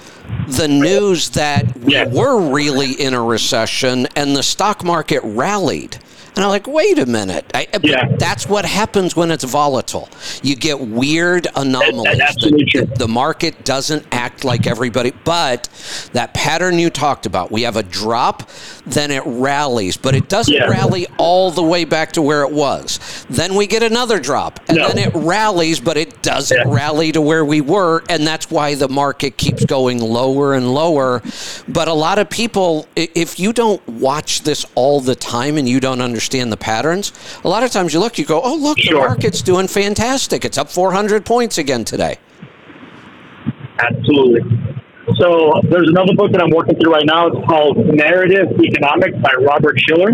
the news that we Yeah. were really in a recession and the stock market rallied. And I'm like, wait a minute. I, Yeah. That's what happens when it's volatile. You get weird anomalies. absolutely The- the market doesn't act like everybody but that pattern you talked about we have a drop then it rallies but it doesn't Yeah. rally all the way back to where it was then we get another drop and No. then it rallies but it doesn't Yeah. rally to where we were and that's why the market keeps going lower and lower but a lot of people if you don't watch this all the time and you don't understand the patterns a lot of times you look you go oh look the Sure. market's doing fantastic it's up 400 points again today Absolutely. So there's another book that I'm working through right now. It's called Narrative Economics by Robert Shiller.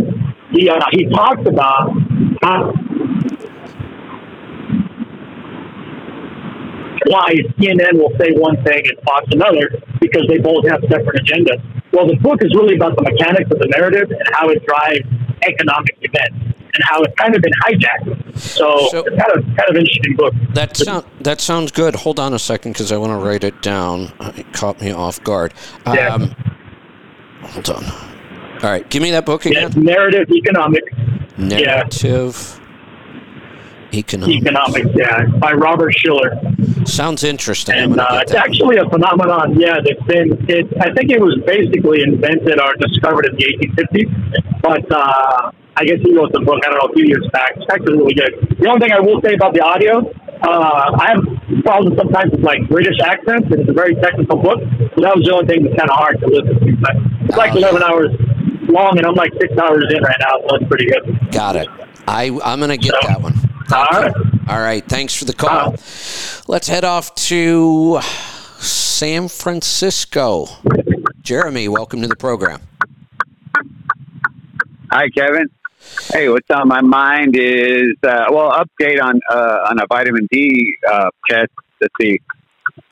He uh, he talks about how why CNN will say one thing and Fox another because they both have separate agendas. Well, the book is really about the mechanics of the narrative and how it drives economic event and how it's kind of been hijacked. So, So- it's kind of kind of interesting book. That sound that sounds good. Hold on a second because I want to write it down. It caught me off guard. Yeah. Um, hold on. All right, give me that book again. Yeah, narrative economics. Narrative economics. Economics, yeah, by Robert Shiller, Sounds interesting. And uh, it's actually a phenomenon. Yeah, that's been. It, I think it was basically invented or discovered in the 1850s, but uh, I guess he wrote the book. I don't know, a few years back. It's actually really good. The only thing I will say about the audio, uh, I have problems sometimes with like British accents, and it's a very technical book. So that was the only thing that's kind of hard to listen to. But it's like Oh, 11 hours long, and I'm like six hours in right now, so it's pretty good. Got it. I, I'm going to get that one. Thank All you. right. All right. Thanks for the call. Let's head off to San Francisco. Jeremy, welcome to the program. Hi, Kevin. Hey, what's on my mind is uh, well, update on uh, on a vitamin D uh, test. Let's see,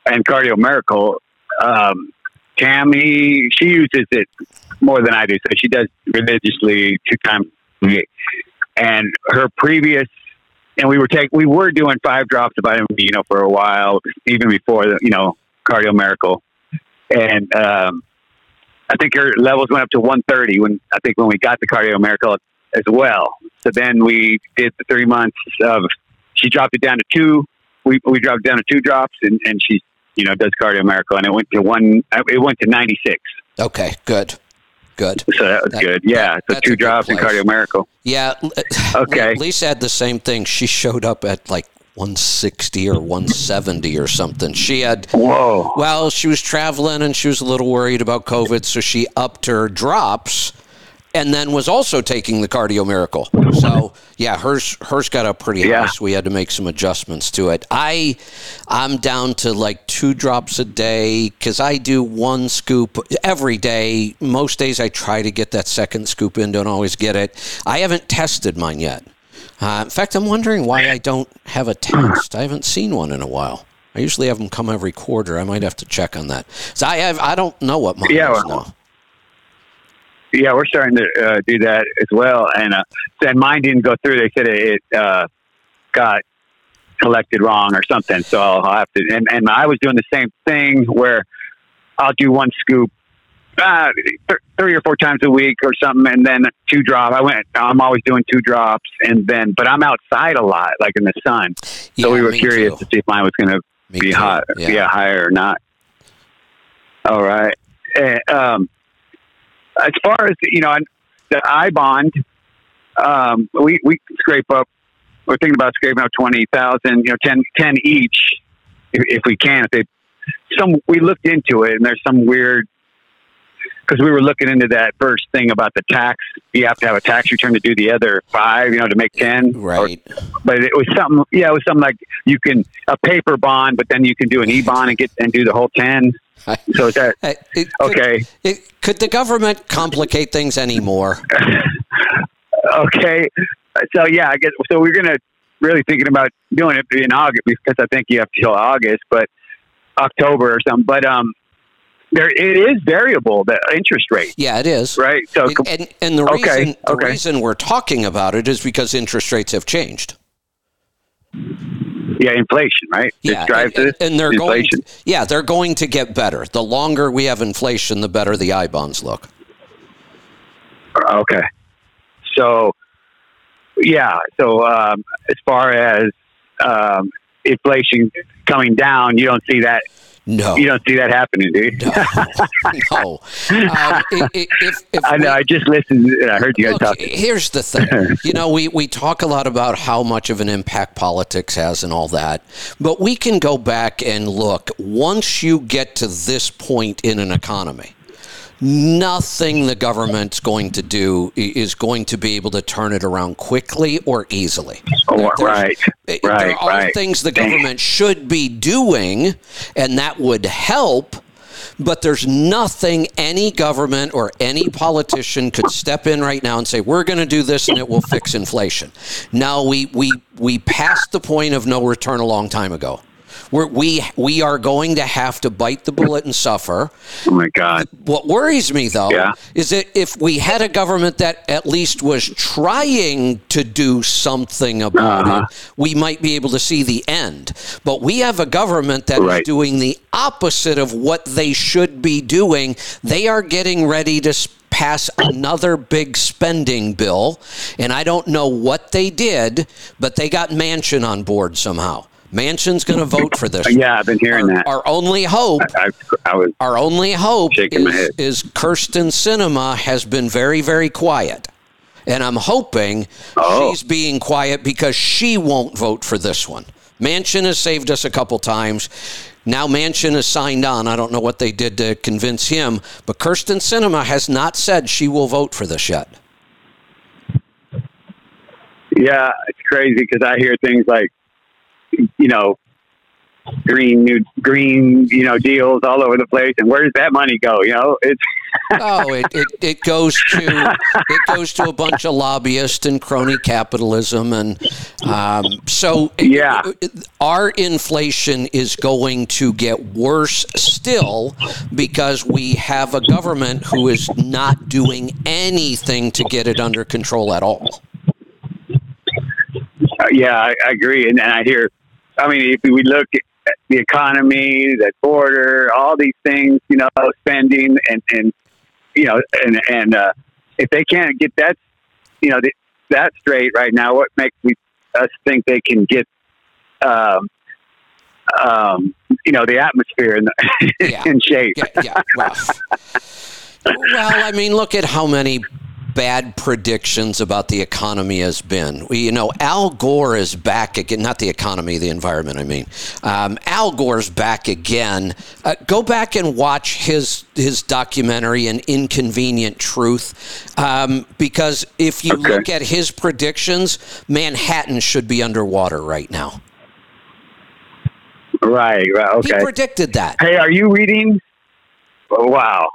and Cardio Miracle. Um, Tammy, she uses it more than I do, so she does religiously two times a week. And her previous, and we were take we were doing five drops of vitamin D, you know, for a while, even before the, you know, Cardio Miracle, and um, I think her levels went up to 130 when I think when we got the Cardio Miracle as well. So then we did the three months of she dropped it down to two. We we dropped it down to two drops, and and she you know does Cardio Miracle, and it went to one. It went to 96. Okay, good. Good. So that was That- good. Yeah. So two and place. Cardio Miracle. Yeah. Okay. Lisa had the same thing. She showed up at like 160 or 170 or something. She had Whoa. Well, she was traveling and she was a little worried about COVID, so she upped her drops and then was also taking the cardio miracle. So yeah, hers hers got up pretty Yeah. high, so we had to make some adjustments to it. I I'm down to like two drops a day because I do one scoop every day. Most days I try to get that second scoop in, don't always get it. I haven't tested mine yet. Uh, in fact, I'm wondering why I don't have a test. I haven't seen one in a while. I usually have them come every quarter. I might have to check on that. So I have, I don't know what mine Yeah, is well- now. Yeah, we're starting to uh, do that as well. And uh, and mine didn't go through. They said it uh, got collected wrong or something. So I'll, I'll have to. And, and I was doing the same thing where I'll do one scoop uh, th- three or four times a week or something, and then two drop. I went. I'm always doing two drops, and then but I'm outside a lot, like in the sun. So Yeah, we were curious too. to see if mine was going to be too. hot, Yeah. yeah. higher or not. All right. Eh, um, as far as you know, the I bond, um, we we scrape up. We're thinking about scraping up twenty thousand, you know, 10, 10 each, if, if we can. If they some, we looked into it, and there's some weird because we were looking into that first thing about the tax. You have to have a tax return to do the other five, you know, to make ten. Or- Right. but it was something. Yeah, it was something like you can a paper bond, but then you can do an e bond and get and do the whole ten. So is that Hey, it could- okay? it- could the government complicate things anymore? Okay. So yeah, I guess so. We're gonna really thinking about doing it in August because I think you have till August, but October or something. But um, there it is variable the interest rate, Yeah, it is. right? So It- and and the Okay, reason the okay. reason we're talking about it is because interest rates have changed. yeah, inflation, right? Yeah, it drives and, and they're inflation. going. To, yeah, they're going to get better. The longer we have inflation, the better the I bonds look. Okay. So, yeah. So, um, as far as um, inflation coming down, you don't see that. No, You don't see that happening, do you? no. Um, if, if I know. we- I just listened. and I heard you guys Look, talking. here's the thing. You know, we, we talk a lot about how much of an impact politics has and all that, but we can go back and look. Once you get to this point in an economy, nothing the government's going to do is going to be able to turn it around quickly or easily. Oh, There's- eh, right. there are Right. things the government should be doing, and that would help. But there's nothing any government or any politician could step in right now and say we're going to do this and it will fix inflation. Now we we we passed the point of no return a long time ago. We're, we we are going to have to bite the bullet and suffer. Oh my God. What worries me, though, Yeah. is that if we had a government that at least was trying to do something about Uh-huh. it, we might be able to see the end. But we have a government that is Right. doing the opposite of what they should be doing. They are getting ready to s- pass another big spending bill, and I don't know what they did, but they got Manchin on board somehow. Manchin's going to vote for this. Yeah, I've been hearing our, that. our only hope I, I was. our only hope is, is Kyrsten Sinema has been very, very quiet. And I'm hoping Oh. she's being quiet because she won't vote for this one. Manchin has saved us a couple times. Now Manchin has signed on. I don't know what they did to convince him, but Kyrsten Sinema has not said she will vote for this yet. Yeah, it's crazy because I hear things like, you know, green new green you know deals all over the place, and where does that money go? You know, it's oh, it, it, it goes to it goes to a bunch of lobbyists and crony capitalism, and um, so Yeah. our inflation is going to get worse still because we have a government who is not doing anything to get it under control at all. Uh, yeah, I, I agree, and, and I hear. I mean, if we look at the economy, the border, all these things, you know, spending, and and you know, and and uh, if they can't get that, you know, th- that straight right now, what makes we us think they can get, um, um, you know, the atmosphere in, the, Yeah. in shape? Yeah, yeah. Well, well, I mean, look at how many bad predictions about the economy has been. We, you know, Al Gore is back again. Not the economy, the environment. I mean, um, Al Gore's back again. Uh, go back and watch his his documentary, "An Inconvenient Truth," um, because if you Okay. look at his predictions, Manhattan should be underwater right now. Right, right, He okay. predicted that. hey, are you reading? Oh, wow,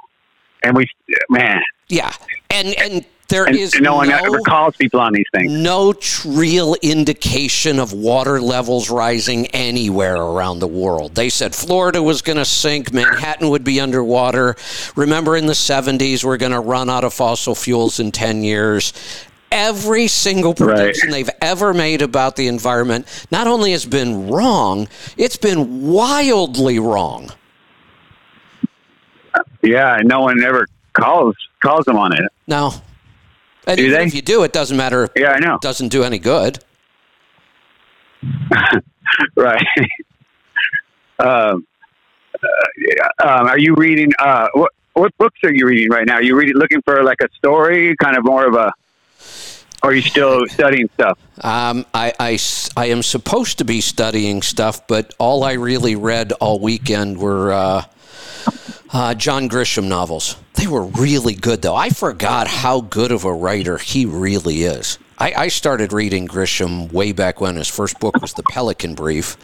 and we, man, Yeah, and and there and is no one no ever calls people on these things. no real indication of water levels rising anywhere around the world. They said Florida was going to sink, Manhattan would be underwater. Remember in the 70s, we're going to run out of fossil fuels in 10 years. Every single Right. prediction they've ever made about the environment not only has been wrong, it's been wildly wrong. Yeah, no one ever calls calls them on it. No. And Do even they? if you do, it doesn't matter. Yeah, I know. doesn't do any good. Right. um, uh, um, are you reading? Uh, what what books are you reading right now? Are you reading looking for like a story, kind of more of a, or are you still studying stuff? Um, I, I I am supposed to be studying stuff, but all I really read all weekend were uh, uh, John Grisham novels. They were really good, though. I forgot how good of a writer he really is. I, I started reading Grisham way back when his first book was The Pelican Brief,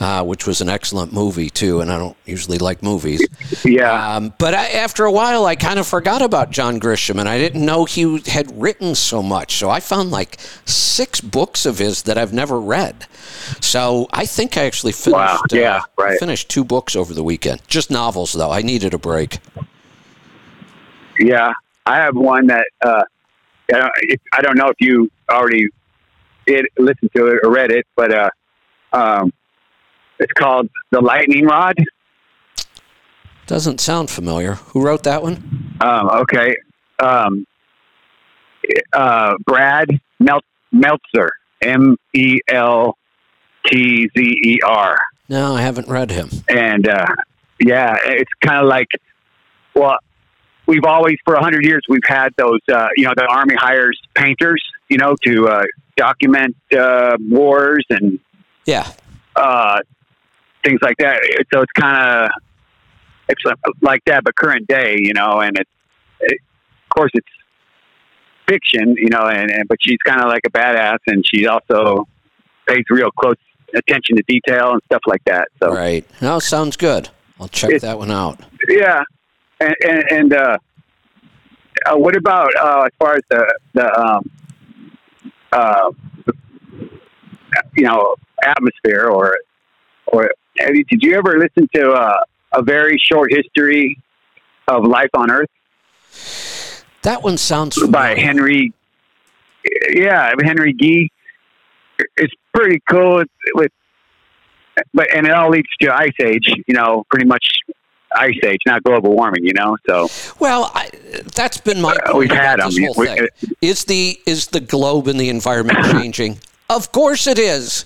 uh, which was an excellent movie, too, and I don't usually like movies. Yeah. Um, but I, after a while, I kind of forgot about John Grisham, and I didn't know he had written so much. So I found like six books of his that I've never read. So I think I actually finished. Wow, yeah, uh, right. Finished two books over the weekend, just novels though. I needed a break. Yeah, I have one that uh, I, don't, if, I don't know if you already did listen to it or read it, but uh, um, it's called The Lightning Rod. Doesn't sound familiar. Who wrote that one? Um, okay, um, uh, Brad Mel- Meltzer, M E L T Z E R, No, I haven't read him. and uh, yeah, it's kind of like well. We've always, for a hundred years, we've had those. Uh, you know, the army hires painters, you know, to uh, document uh, wars and Yeah, uh, things like that. So it's kind of it's like that, but current day, you know. And it's it, of course it's fiction, you know. And, and but she's kind of like a badass, and she also pays real close attention to detail and stuff like that. So right. No, sounds good. I'll check It- that one out. yeah, and and, and uh, uh, what about uh, as far as the the um, uh, you know atmosphere or or have you, did you ever listen to uh, a very short history of life on Earth That one sounds by. Henry? Yeah, Henry Gee. It's pretty cool with, with but and it all leads to ice age. You know, pretty much ice age, not global warming. You know, so Well, I, that's been my. Uh, we've had them. We- thing. Is the is the globe and the environment changing? Of course it is.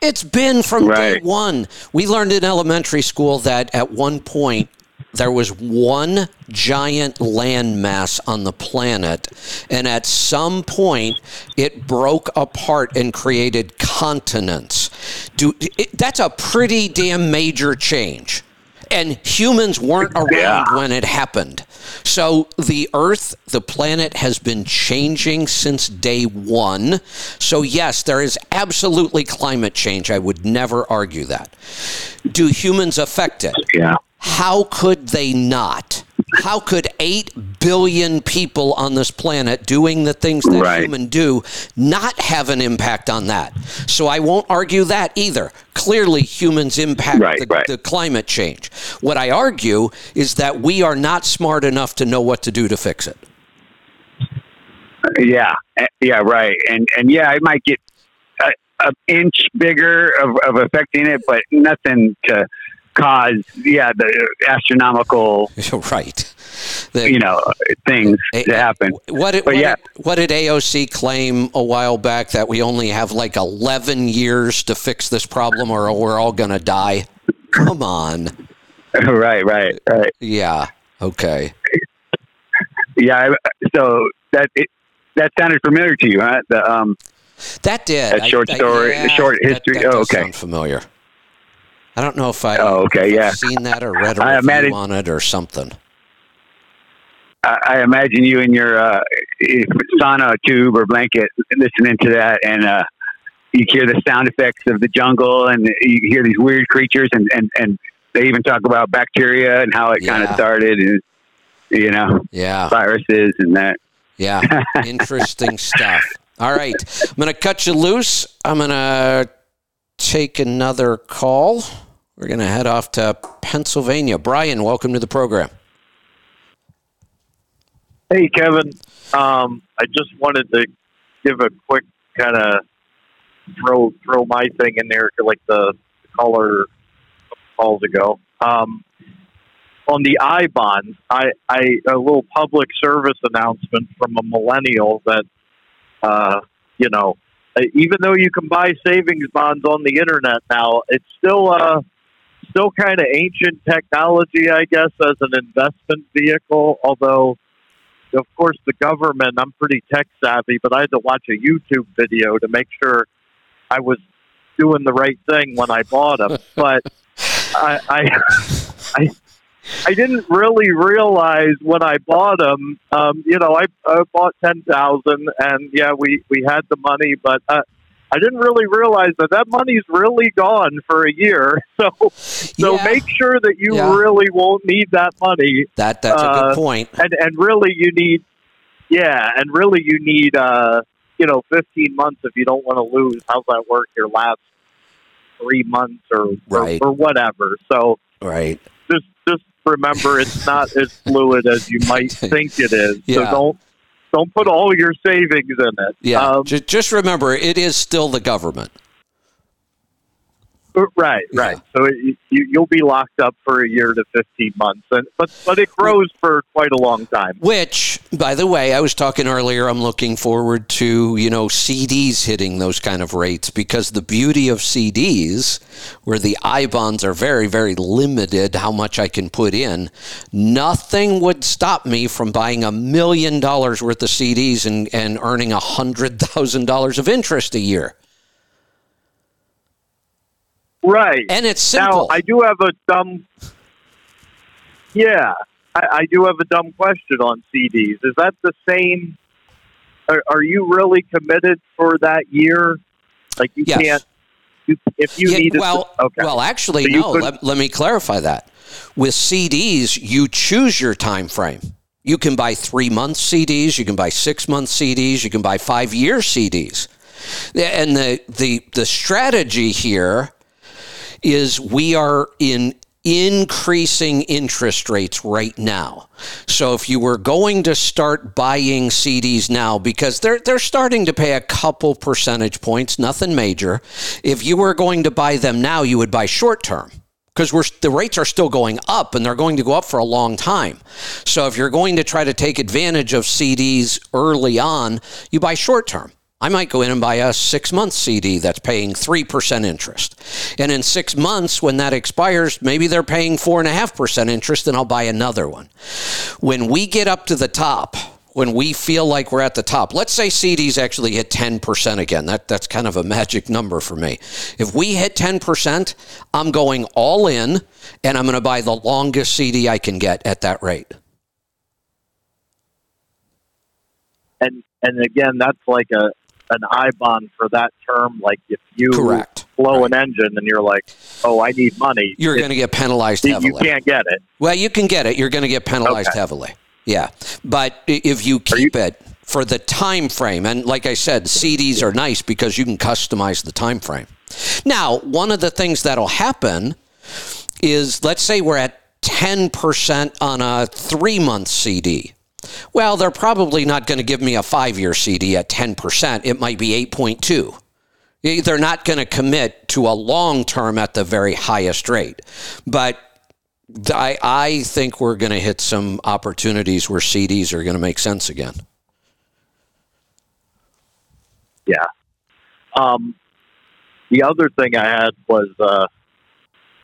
It's been from day one. We learned in elementary school that at one point there was one giant landmass on the planet, and at some point it broke apart and created continents. Do it, that's a pretty damn major change. And humans weren't around Yeah. when it happened. So the Earth, the planet, has been changing since day one. So, yes, there is absolutely climate change. I would never argue that. Do humans affect it? Yeah. How could they not? How could 8 billion people on this planet doing the things that Right. humans do not have an impact on that? So I won't argue that either. Clearly, humans impact Right, the, right. the climate change. What I argue is that we are not smart enough to know what to do to fix it. Yeah, eh, yeah, right, and and yeah, I might get a, an inch bigger of, of affecting it, but nothing to cause yeah the astronomical right. The- you know things Eh, to happen. What did, But what, yeah. did, what did AOC claim a while back that we only have like 11 years to fix this problem or we're all going to die? Come on. right, right, right. Yeah. Okay. Yeah, so that it, that sounded familiar to you, huh? The um, That did. That short story- the short history? That, Oh, does okay. sound familiar. I don't know if I Oh, okay, yeah. seen that or read a I review imagine- on it or something. I, I imagine you in your uh, sauna tube or blanket listening to that, and uh, you hear the sound effects of the jungle, and you hear these weird creatures, and and and they even talk about bacteria and how it kind of started, and you know Yeah. viruses and that. Yeah. Interesting stuff. All right. I'm going to cut you loose. I'm going to take another call. We're going to head off to Pennsylvania. Brian, welcome to the program. Hey, Kevin. Um, I just wanted to give a quick kind of throw throw my thing in there, like the caller calls ago. Um, on the I bonds, I, I a little public service announcement from a millennial that, uh, you know, even though you can buy savings bonds on the internet now, it's still uh, still kind of ancient technology, I guess, as an investment vehicle. Although of course, the government, I'm pretty tech savvy, but I had to watch a YouTube video to make sure I was doing the right thing when I bought them. But I, I, I, I didn't really realize when I bought them. Um, you know, I, I bought ten thousand, and yeah, we we had the money, but uh, I didn't really realize that that money's really gone for a year. So, so Yeah. make sure that you Yeah. really won't need that money That That's a good Uh, point. and and really you need yeah and really you need uh you know 15 months if you don't want to lose how's that work your last three months or Right. or, or whatever so Right. Remember it's not as fluid as you might think it is Yeah. so don't don't put all your savings in it Yeah. um, Ju- just remember, it is still the government. Right right. So it, you, you'll be locked up for a year to 15 months and but but it grows for quite a long time. Which, by the way, I was talking earlier, I'm looking forward to, you know, CDs hitting those kind of rates because the beauty of CDs, where the I bonds are very, very limited how much I can put in, nothing would stop me from buying a million dollars worth of CDs and, and earning a hundred thousand dollars of interest a year. Right And it's simple. Now, I do have a dumb. Yeah, I, I do have a dumb question on CDs. Is that the same? Are, are you really committed for that year? Like you Yes. can't. You, if you Yeah, need well, to, okay. well, actually, So no. Let, let me clarify that. With CDs, you choose your time frame. You can buy three month CDs, you can buy six month CDs, you can buy five year CDs. And the the the strategy here is we are in increasing interest rates right now. So if you were going to start buying CDs now because they're they're starting to pay a couple percentage points, nothing major. If you were going to buy them now, you would buy short term because we're the rates are still going up and they're going to go up for a long time. So if you're going to try to take advantage of CDs early on, you buy short term. I might go in and buy a six month CD that's paying 3% interest. And in six months, when that expires, maybe they're paying 4.5% interest, and I'll buy another one. When we get up to the top, when we feel like we're at the top. Let's say CDs actually hit 10% again. That that's kind of a magic number for me. If we hit 10%, I'm going all in and I'm going to buy the longest CD I can get at that rate. And and again, that's like a an I bond for that term. Like if you Correct. blow an engine and you're like, oh, I need money, You're going to get penalized heavily. you can't get it. Well, you can get it. You're going to get penalized Okay. heavily. Yeah, but if you keep it for the time frame, and like I said, CDs are nice because you can customize the time frame. Now, one of the things that'll happen is, let's say we're at 10% on a three month CD. Well, they're probably not going to give me a five year CD at 10%. It might be 8.2. They're not going to commit to a long term at the very highest rate. But I, I think we're going to hit some opportunities where CDs are going to make sense again. Yeah. Um, the other thing I had was uh,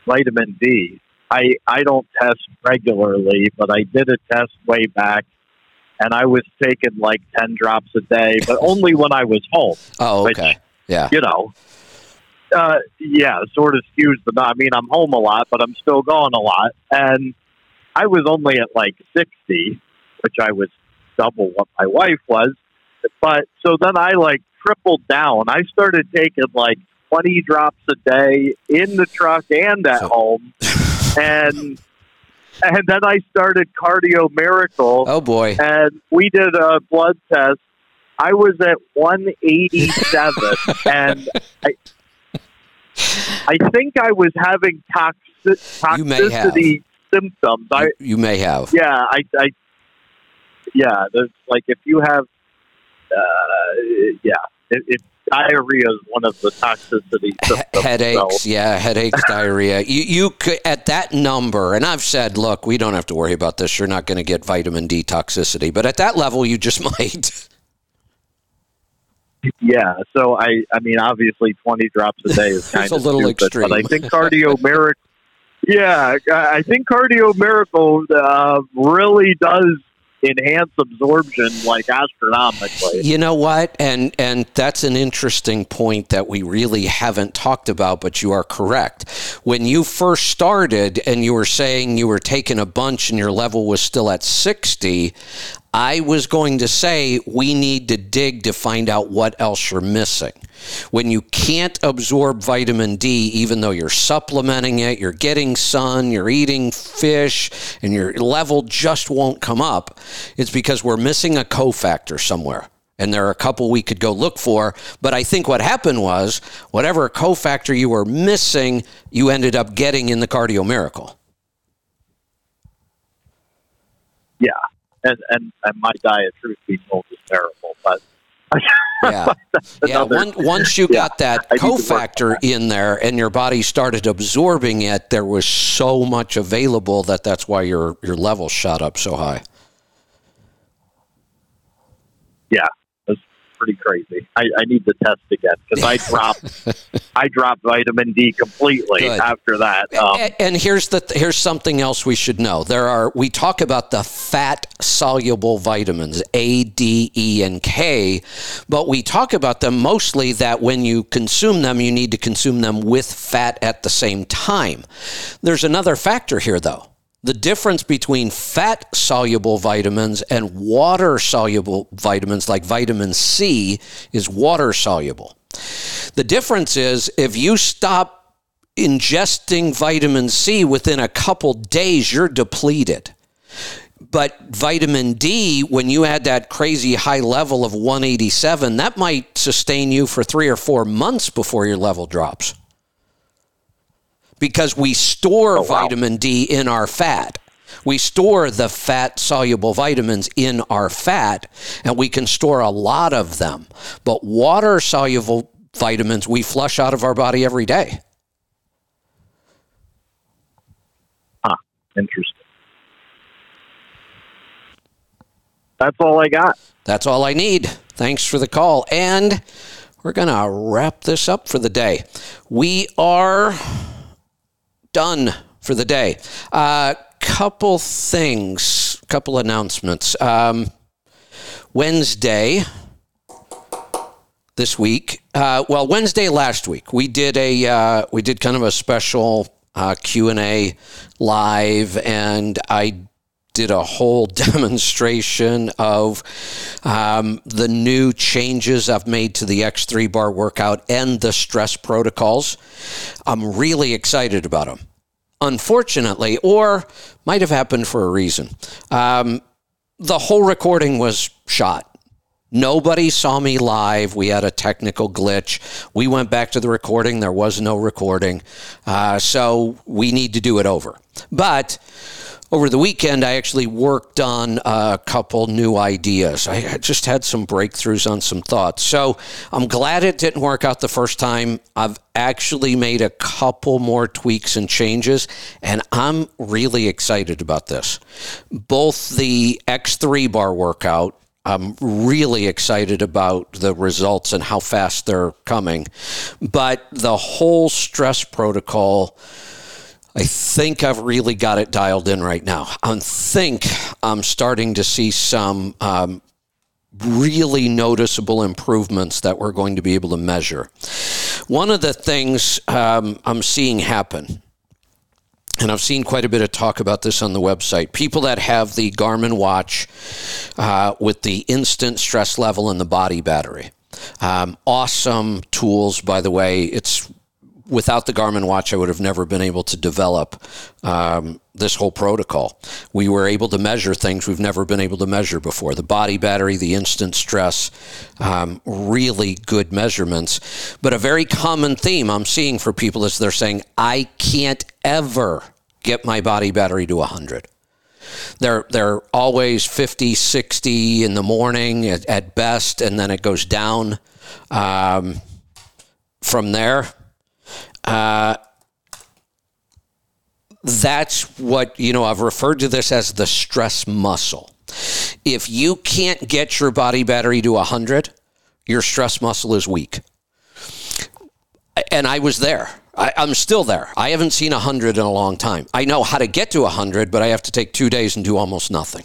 vitamin D. I I don't test regularly, but I did a test way back, and I was taking like ten drops a day, but only when I was home. Oh, Which- okay. Yeah. You know. Uh, yeah, sort of skews the. I mean, I'm home a lot, but I'm still gone a lot, and I was only at like sixty, which I was double what my wife was. But so then I like tripled down. I started taking like 20 drops a day in the truck and at So- home. And and then I started Cardio Miracle Oh, boy. and we did a blood test. I was at 187 and I I think I was having toxic You may have. toxicity symptoms. I You, you may have. yeah, I, I, yeah. There's like if you have, uh, yeah, it, it, diarrhea is one of the toxicity symptoms. headaches, So, yeah, headaches, diarrhea. You, you could at that number, and I've said, look, we don't have to worry about this. You're not going to get vitamin D toxicity, but at that level, you just might. yeah. So I, I mean, obviously, twenty drops a day is kind It's a of little stupid, but I think cardio miracle. Yeah, I I think cardio miracle uh, really does enhance absorption like astronomically. You know what? And and that's an interesting point that we really haven't talked about, but you are correct. When you first started and you were saying you were taking a bunch and your level was still at 60, I was going to say we need to dig to find out what else you're missing. When you can't absorb vitamin D, even though you're supplementing it, you're getting sun, you're eating fish, and your level just won't come up, it's because we're missing a cofactor somewhere. And there are a couple we could go look for. But I think what happened was whatever cofactor you were missing, you ended up getting in the cardio miracle. Yeah, and and, and my diet, truth be told, is terrible. But Yeah. yeah. One, once you Yeah, got that I need to cofactor in there and your body started absorbing it, there was so much available that that's why your, your level shot up so high. yeah, pretty crazy. I, I need to test again because I dropped I dropped vitamin D completely Good. after that. Um, A- and here's the here's something else we should know. There are we talk about the fat soluble vitamins A, D, E, and K, but we talk about them mostly that when you consume them, you need to consume them with fat at the same time. There's another factor here, though. The difference between fat soluble vitamins and water soluble vitamins, like vitamin C, is water soluble. The difference is if you stop ingesting vitamin C within a couple days, you're depleted. But vitamin D, when you had that crazy high level of 187, that might sustain you for three or four months before your level drops. Because we store Oh, wow. vitamin D in our fat. We store the fat soluble vitamins in our fat, and we can store a lot of them. But water soluble vitamins we flush out of our body every day. Ah, interesting. That's all I got. That's all I need. Thanks for the call. And we're going to wrap this up for the day. We are done for the day. A couple things, couple announcements. Um, Wednesday this week. Uh, well, Wednesday last week we did a uh, we did kind of a special uh, Q and A live, and I did a whole demonstration of um, the new changes I've made to the X3 bar workout and the stress protocols. I'm really excited about them. Unfortunately, or might have happened for a reason. Um, the whole recording was shot. Nobody saw me live. We had a technical glitch. We went back to the recording. There was no recording. Uh, so we need to do it over. But over the weekend, I actually worked on a couple new ideas. I just had some breakthroughs on some thoughts. So I'm glad it didn't work out the first time. I've actually made a couple more tweaks and changes, and I'm really excited about this. Both the X3 bar workout I'm really excited about the results and how fast they're coming. But the whole stress protocol, I think I've really got it dialed in right now. I think I'm starting to see some um, really noticeable improvements that we're going to be able to measure. One of the things um, I'm seeing happen and I've seen quite a bit of talk about this on the website. People that have the Garmin watch uh, with the instant stress level and the body battery. Um, awesome tools, by the way. It's without the Garmin watch, I would have never been able to develop um, this whole protocol. We were able to measure things we've never been able to measure before the body battery, the instant stress, um, really good measurements. But a very common theme I'm seeing for people is they're saying, I can't ever get my body battery to 100. They're, they're always 50, 60 in the morning at, at best, and then it goes down um, from there. That's what, you know, I've referred to this as the stress muscle. If you can't get your body battery to 100, your stress muscle is weak. And I was there. I, am still there. I haven't seen 100 in a long time. I know how to get to 100, but I have to take two days and do almost nothing.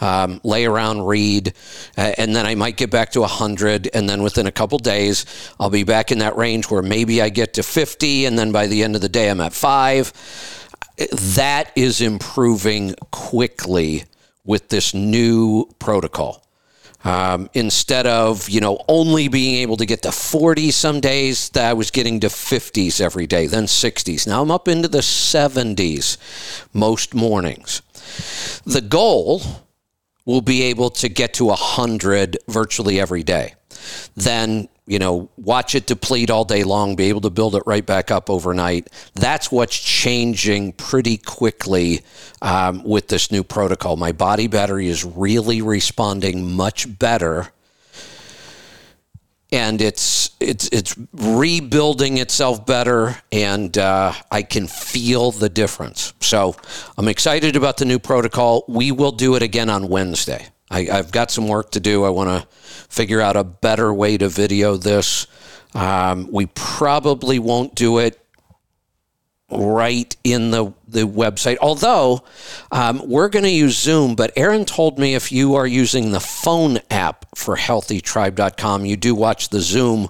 Um, lay around, read, uh, and then I might get back to 100. And then within a couple days, I'll be back in that range where maybe I get to 50. And then by the end of the day, I'm at five. That is improving quickly with this new protocol. Um, instead of you know only being able to get to 40 some days that i was getting to 50s every day then 60s now i'm up into the 70s most mornings the goal will be able to get to 100 virtually every day then you know, watch it deplete all day long, be able to build it right back up overnight. That's what's changing pretty quickly um, with this new protocol. My body battery is really responding much better. And it's it's it's rebuilding itself better, and uh, I can feel the difference. So I'm excited about the new protocol. We will do it again on Wednesday. I, have got some work to do. I want to figure out a better way to video this. Um, we probably won't do it right in the, the website. Although um, we're going to use Zoom, but Aaron told me if you are using the phone app for healthytribe.com, you do watch the Zoom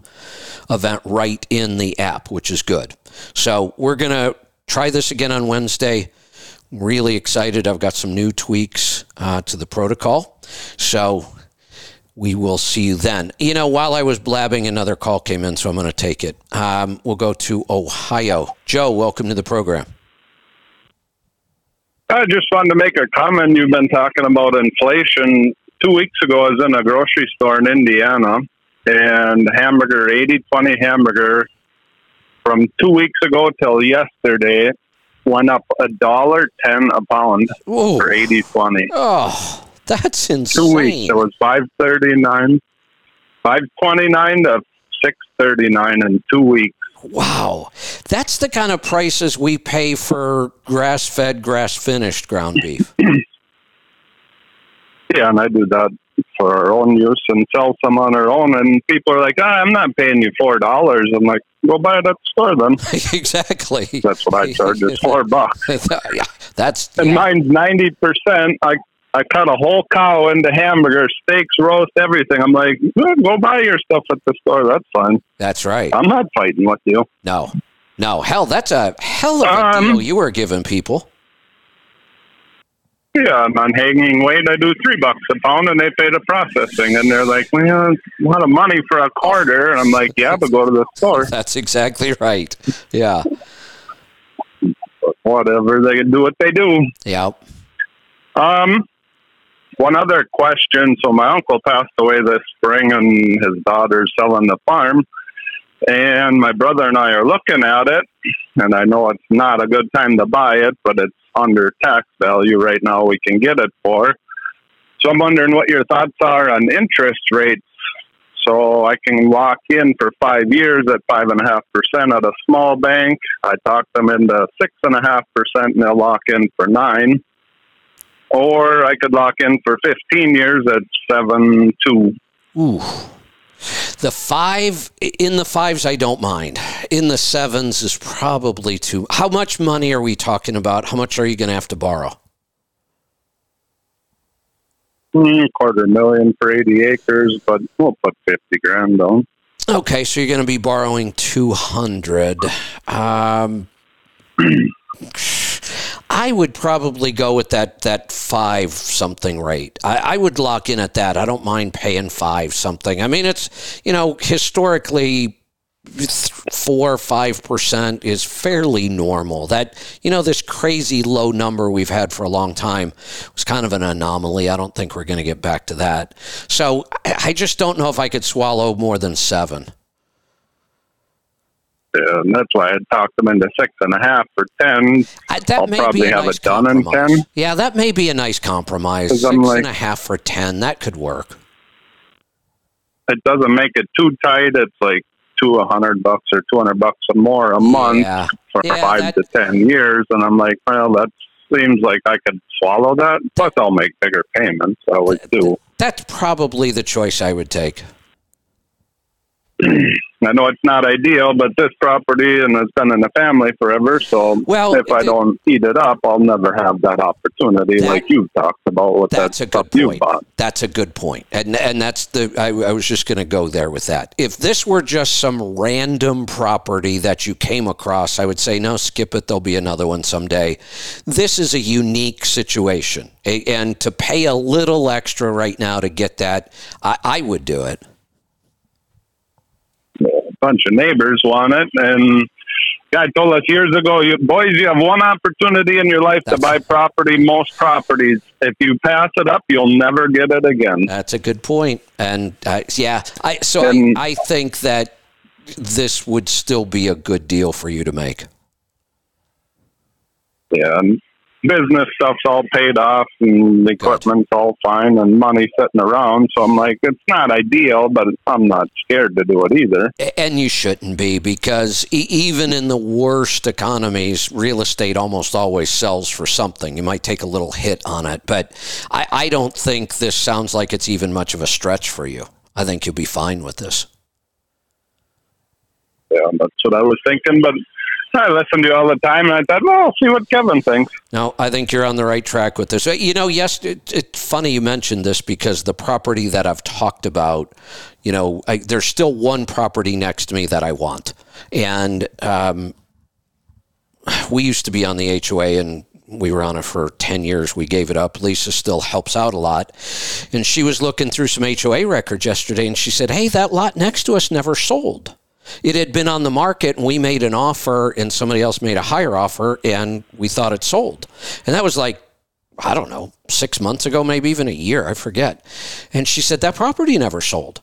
event right in the app, which is good. So we're going to try this again on Wednesday. Really excited. I've got some new tweaks uh, to the protocol. So we will see you then. You know, while I was blabbing, another call came in, so I'm going to take it. Um, we'll go to Ohio. Joe, welcome to the program. I just wanted to make a comment. You've been talking about inflation. Two weeks ago, I was in a grocery store in Indiana, and hamburger, 80 20 hamburger, from two weeks ago till yesterday, went up a dollar ten a pound Whoa. for 80 20. Oh. That's insane. Two weeks. It was five thirty nine, five twenty nine to six thirty nine in two weeks. Wow, that's the kind of prices we pay for grass fed, grass finished ground beef. yeah, and I do that for our own use and sell some on our own. And people are like, oh, "I'm not paying you four dollars." I'm like, "Go buy it at the store then." exactly. That's what I charge. It's four bucks. yeah, that's and yeah. mine's ninety percent. I I cut a whole cow into hamburgers, steaks, roast, everything. I'm like, "Eh, go buy your stuff at the store. That's fine. That's right. I'm not fighting with you. No, no. Hell, that's a hell of a Um, deal you were giving people. Yeah, I'm on hanging weight. I do three bucks a pound, and they pay the processing. And they're like, well, it's a lot of money for a quarter. And I'm like, yeah, but go to the store. That's exactly right. Yeah. Whatever, they can do what they do. Yeah. Um, one other question. So my uncle passed away this spring, and his daughter's selling the farm. And my brother and I are looking at it, and I know it's not a good time to buy it, but it's under tax value right now. We can get it for. So I'm wondering what your thoughts are on interest rates. So I can lock in for five years at five and a half percent at a small bank. I talk them into six and a half percent, and they'll lock in for nine or I could lock in for 15 years at seven two. Ooh. The five in the fives, I don't mind. In the sevens is probably too. How much money are we talking about? How much are you going to have to borrow? Mm, quarter million for 80 acres, but we'll put 50 grand on. Okay, so you're going to be borrowing 200. Um, I would probably go with that that five something rate. I, I would lock in at that. I don't mind paying five something. I mean, it's you know historically four five percent is fairly normal. That you know this crazy low number we've had for a long time was kind of an anomaly. I don't think we're going to get back to that. So I just don't know if I could swallow more than seven. Yeah, and that's why I talked them into six and a half for 10. I, that I'll may probably be a have nice it done in compromise. 10. Yeah, that may be a nice compromise. Six I'm and a half for ten. That could work. It doesn't make it too tight. It's like two hundred bucks or 200 bucks or more a month Yeah. for Yeah, five that- to 10 years. And I'm like, well, that seems like I could swallow that. Plus, I'll make bigger payments. I always do. That's probably the choice I would take. I know it's not ideal, but this property and it's been in the family forever. So Well, if I don't eat it up, I'll never have that opportunity That- like you talked about with that That's a good point. That's a good point, and and that's the I, I was just going to go there with that. If this were just some random property that you came across, I would say no, skip it. There'll be another one someday. This is a unique situation, and to pay a little extra right now to get that, I, I would do it. A bunch of neighbors want it, and guy told us years ago, you boys, you have one opportunity in your life to That's- buy property. Most properties, if you pass it up, you'll never get it again. That's a good point, and uh, yeah, I so I, And- I think that this would still be a good deal for you to make. Yeah, business stuff's all paid off, and the equipment's all fine, and money sitting around. So I'm like, it's not ideal, but I'm not scared to do it either. And you shouldn't be because e- even in the worst economies, real estate almost always sells for something. You might take a little hit on it, but I, I don't think this sounds like it's even much of a stretch for you. I think you'll be fine with this. Yeah, that's what I was thinking. But I listen to you all the time, and I thought, well, I'll see what Kevin thinks. No, I think you're on the right track with this. Uh, You know, yes, it, it's funny you mentioned this because the property that I've talked about, you know, I, there's still one property next to me that I want, and um, we used to be on the HOA and. We were on it for 10 years. We gave it up. Lisa still helps out a lot. And she was looking through some HOA records yesterday and she said, Hey, that lot next to us never sold. It had been on the market and we made an offer and somebody else made a higher offer and we thought it sold. And that was like, I don't know, six months ago, maybe even a year, I forget. And she said, That property never sold.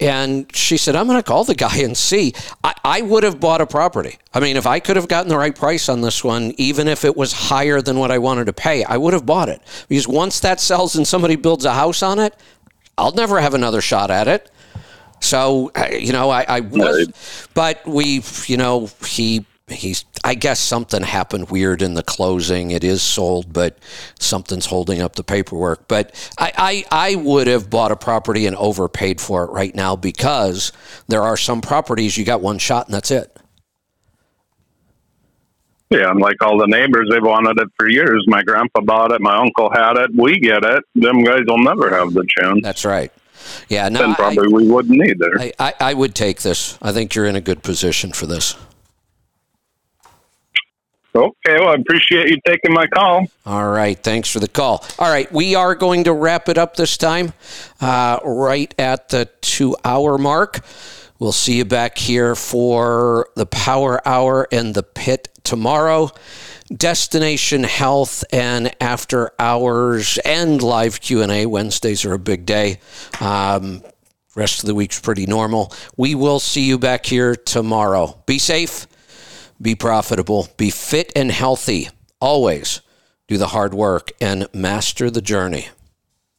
And she said, I'm going to call the guy and see. I, I would have bought a property. I mean, if I could have gotten the right price on this one, even if it was higher than what I wanted to pay, I would have bought it. Because once that sells and somebody builds a house on it, I'll never have another shot at it. So, you know, I, I was, but we, you know, he, he's, I guess something happened weird in the closing. It is sold, but something's holding up the paperwork. But I, I, I would have bought a property and overpaid for it right now because there are some properties you got one shot and that's it. Yeah, and like all the neighbors, they've wanted it for years. My grandpa bought it. My uncle had it. We get it. Them guys will never have the chance. That's right. Yeah, no, Then I, probably we wouldn't either. I, I, I would take this. I think you're in a good position for this. Okay, well, I appreciate you taking my call. All right. Thanks for the call. All right. We are going to wrap it up this time, uh, right at the two hour mark. We'll see you back here for the Power Hour and the Pit tomorrow. Destination Health and After Hours and live Q and A. Wednesdays are a big day. Um, rest of the week's pretty normal. We will see you back here tomorrow. Be safe be profitable, be fit and healthy. Always do the hard work and master the journey.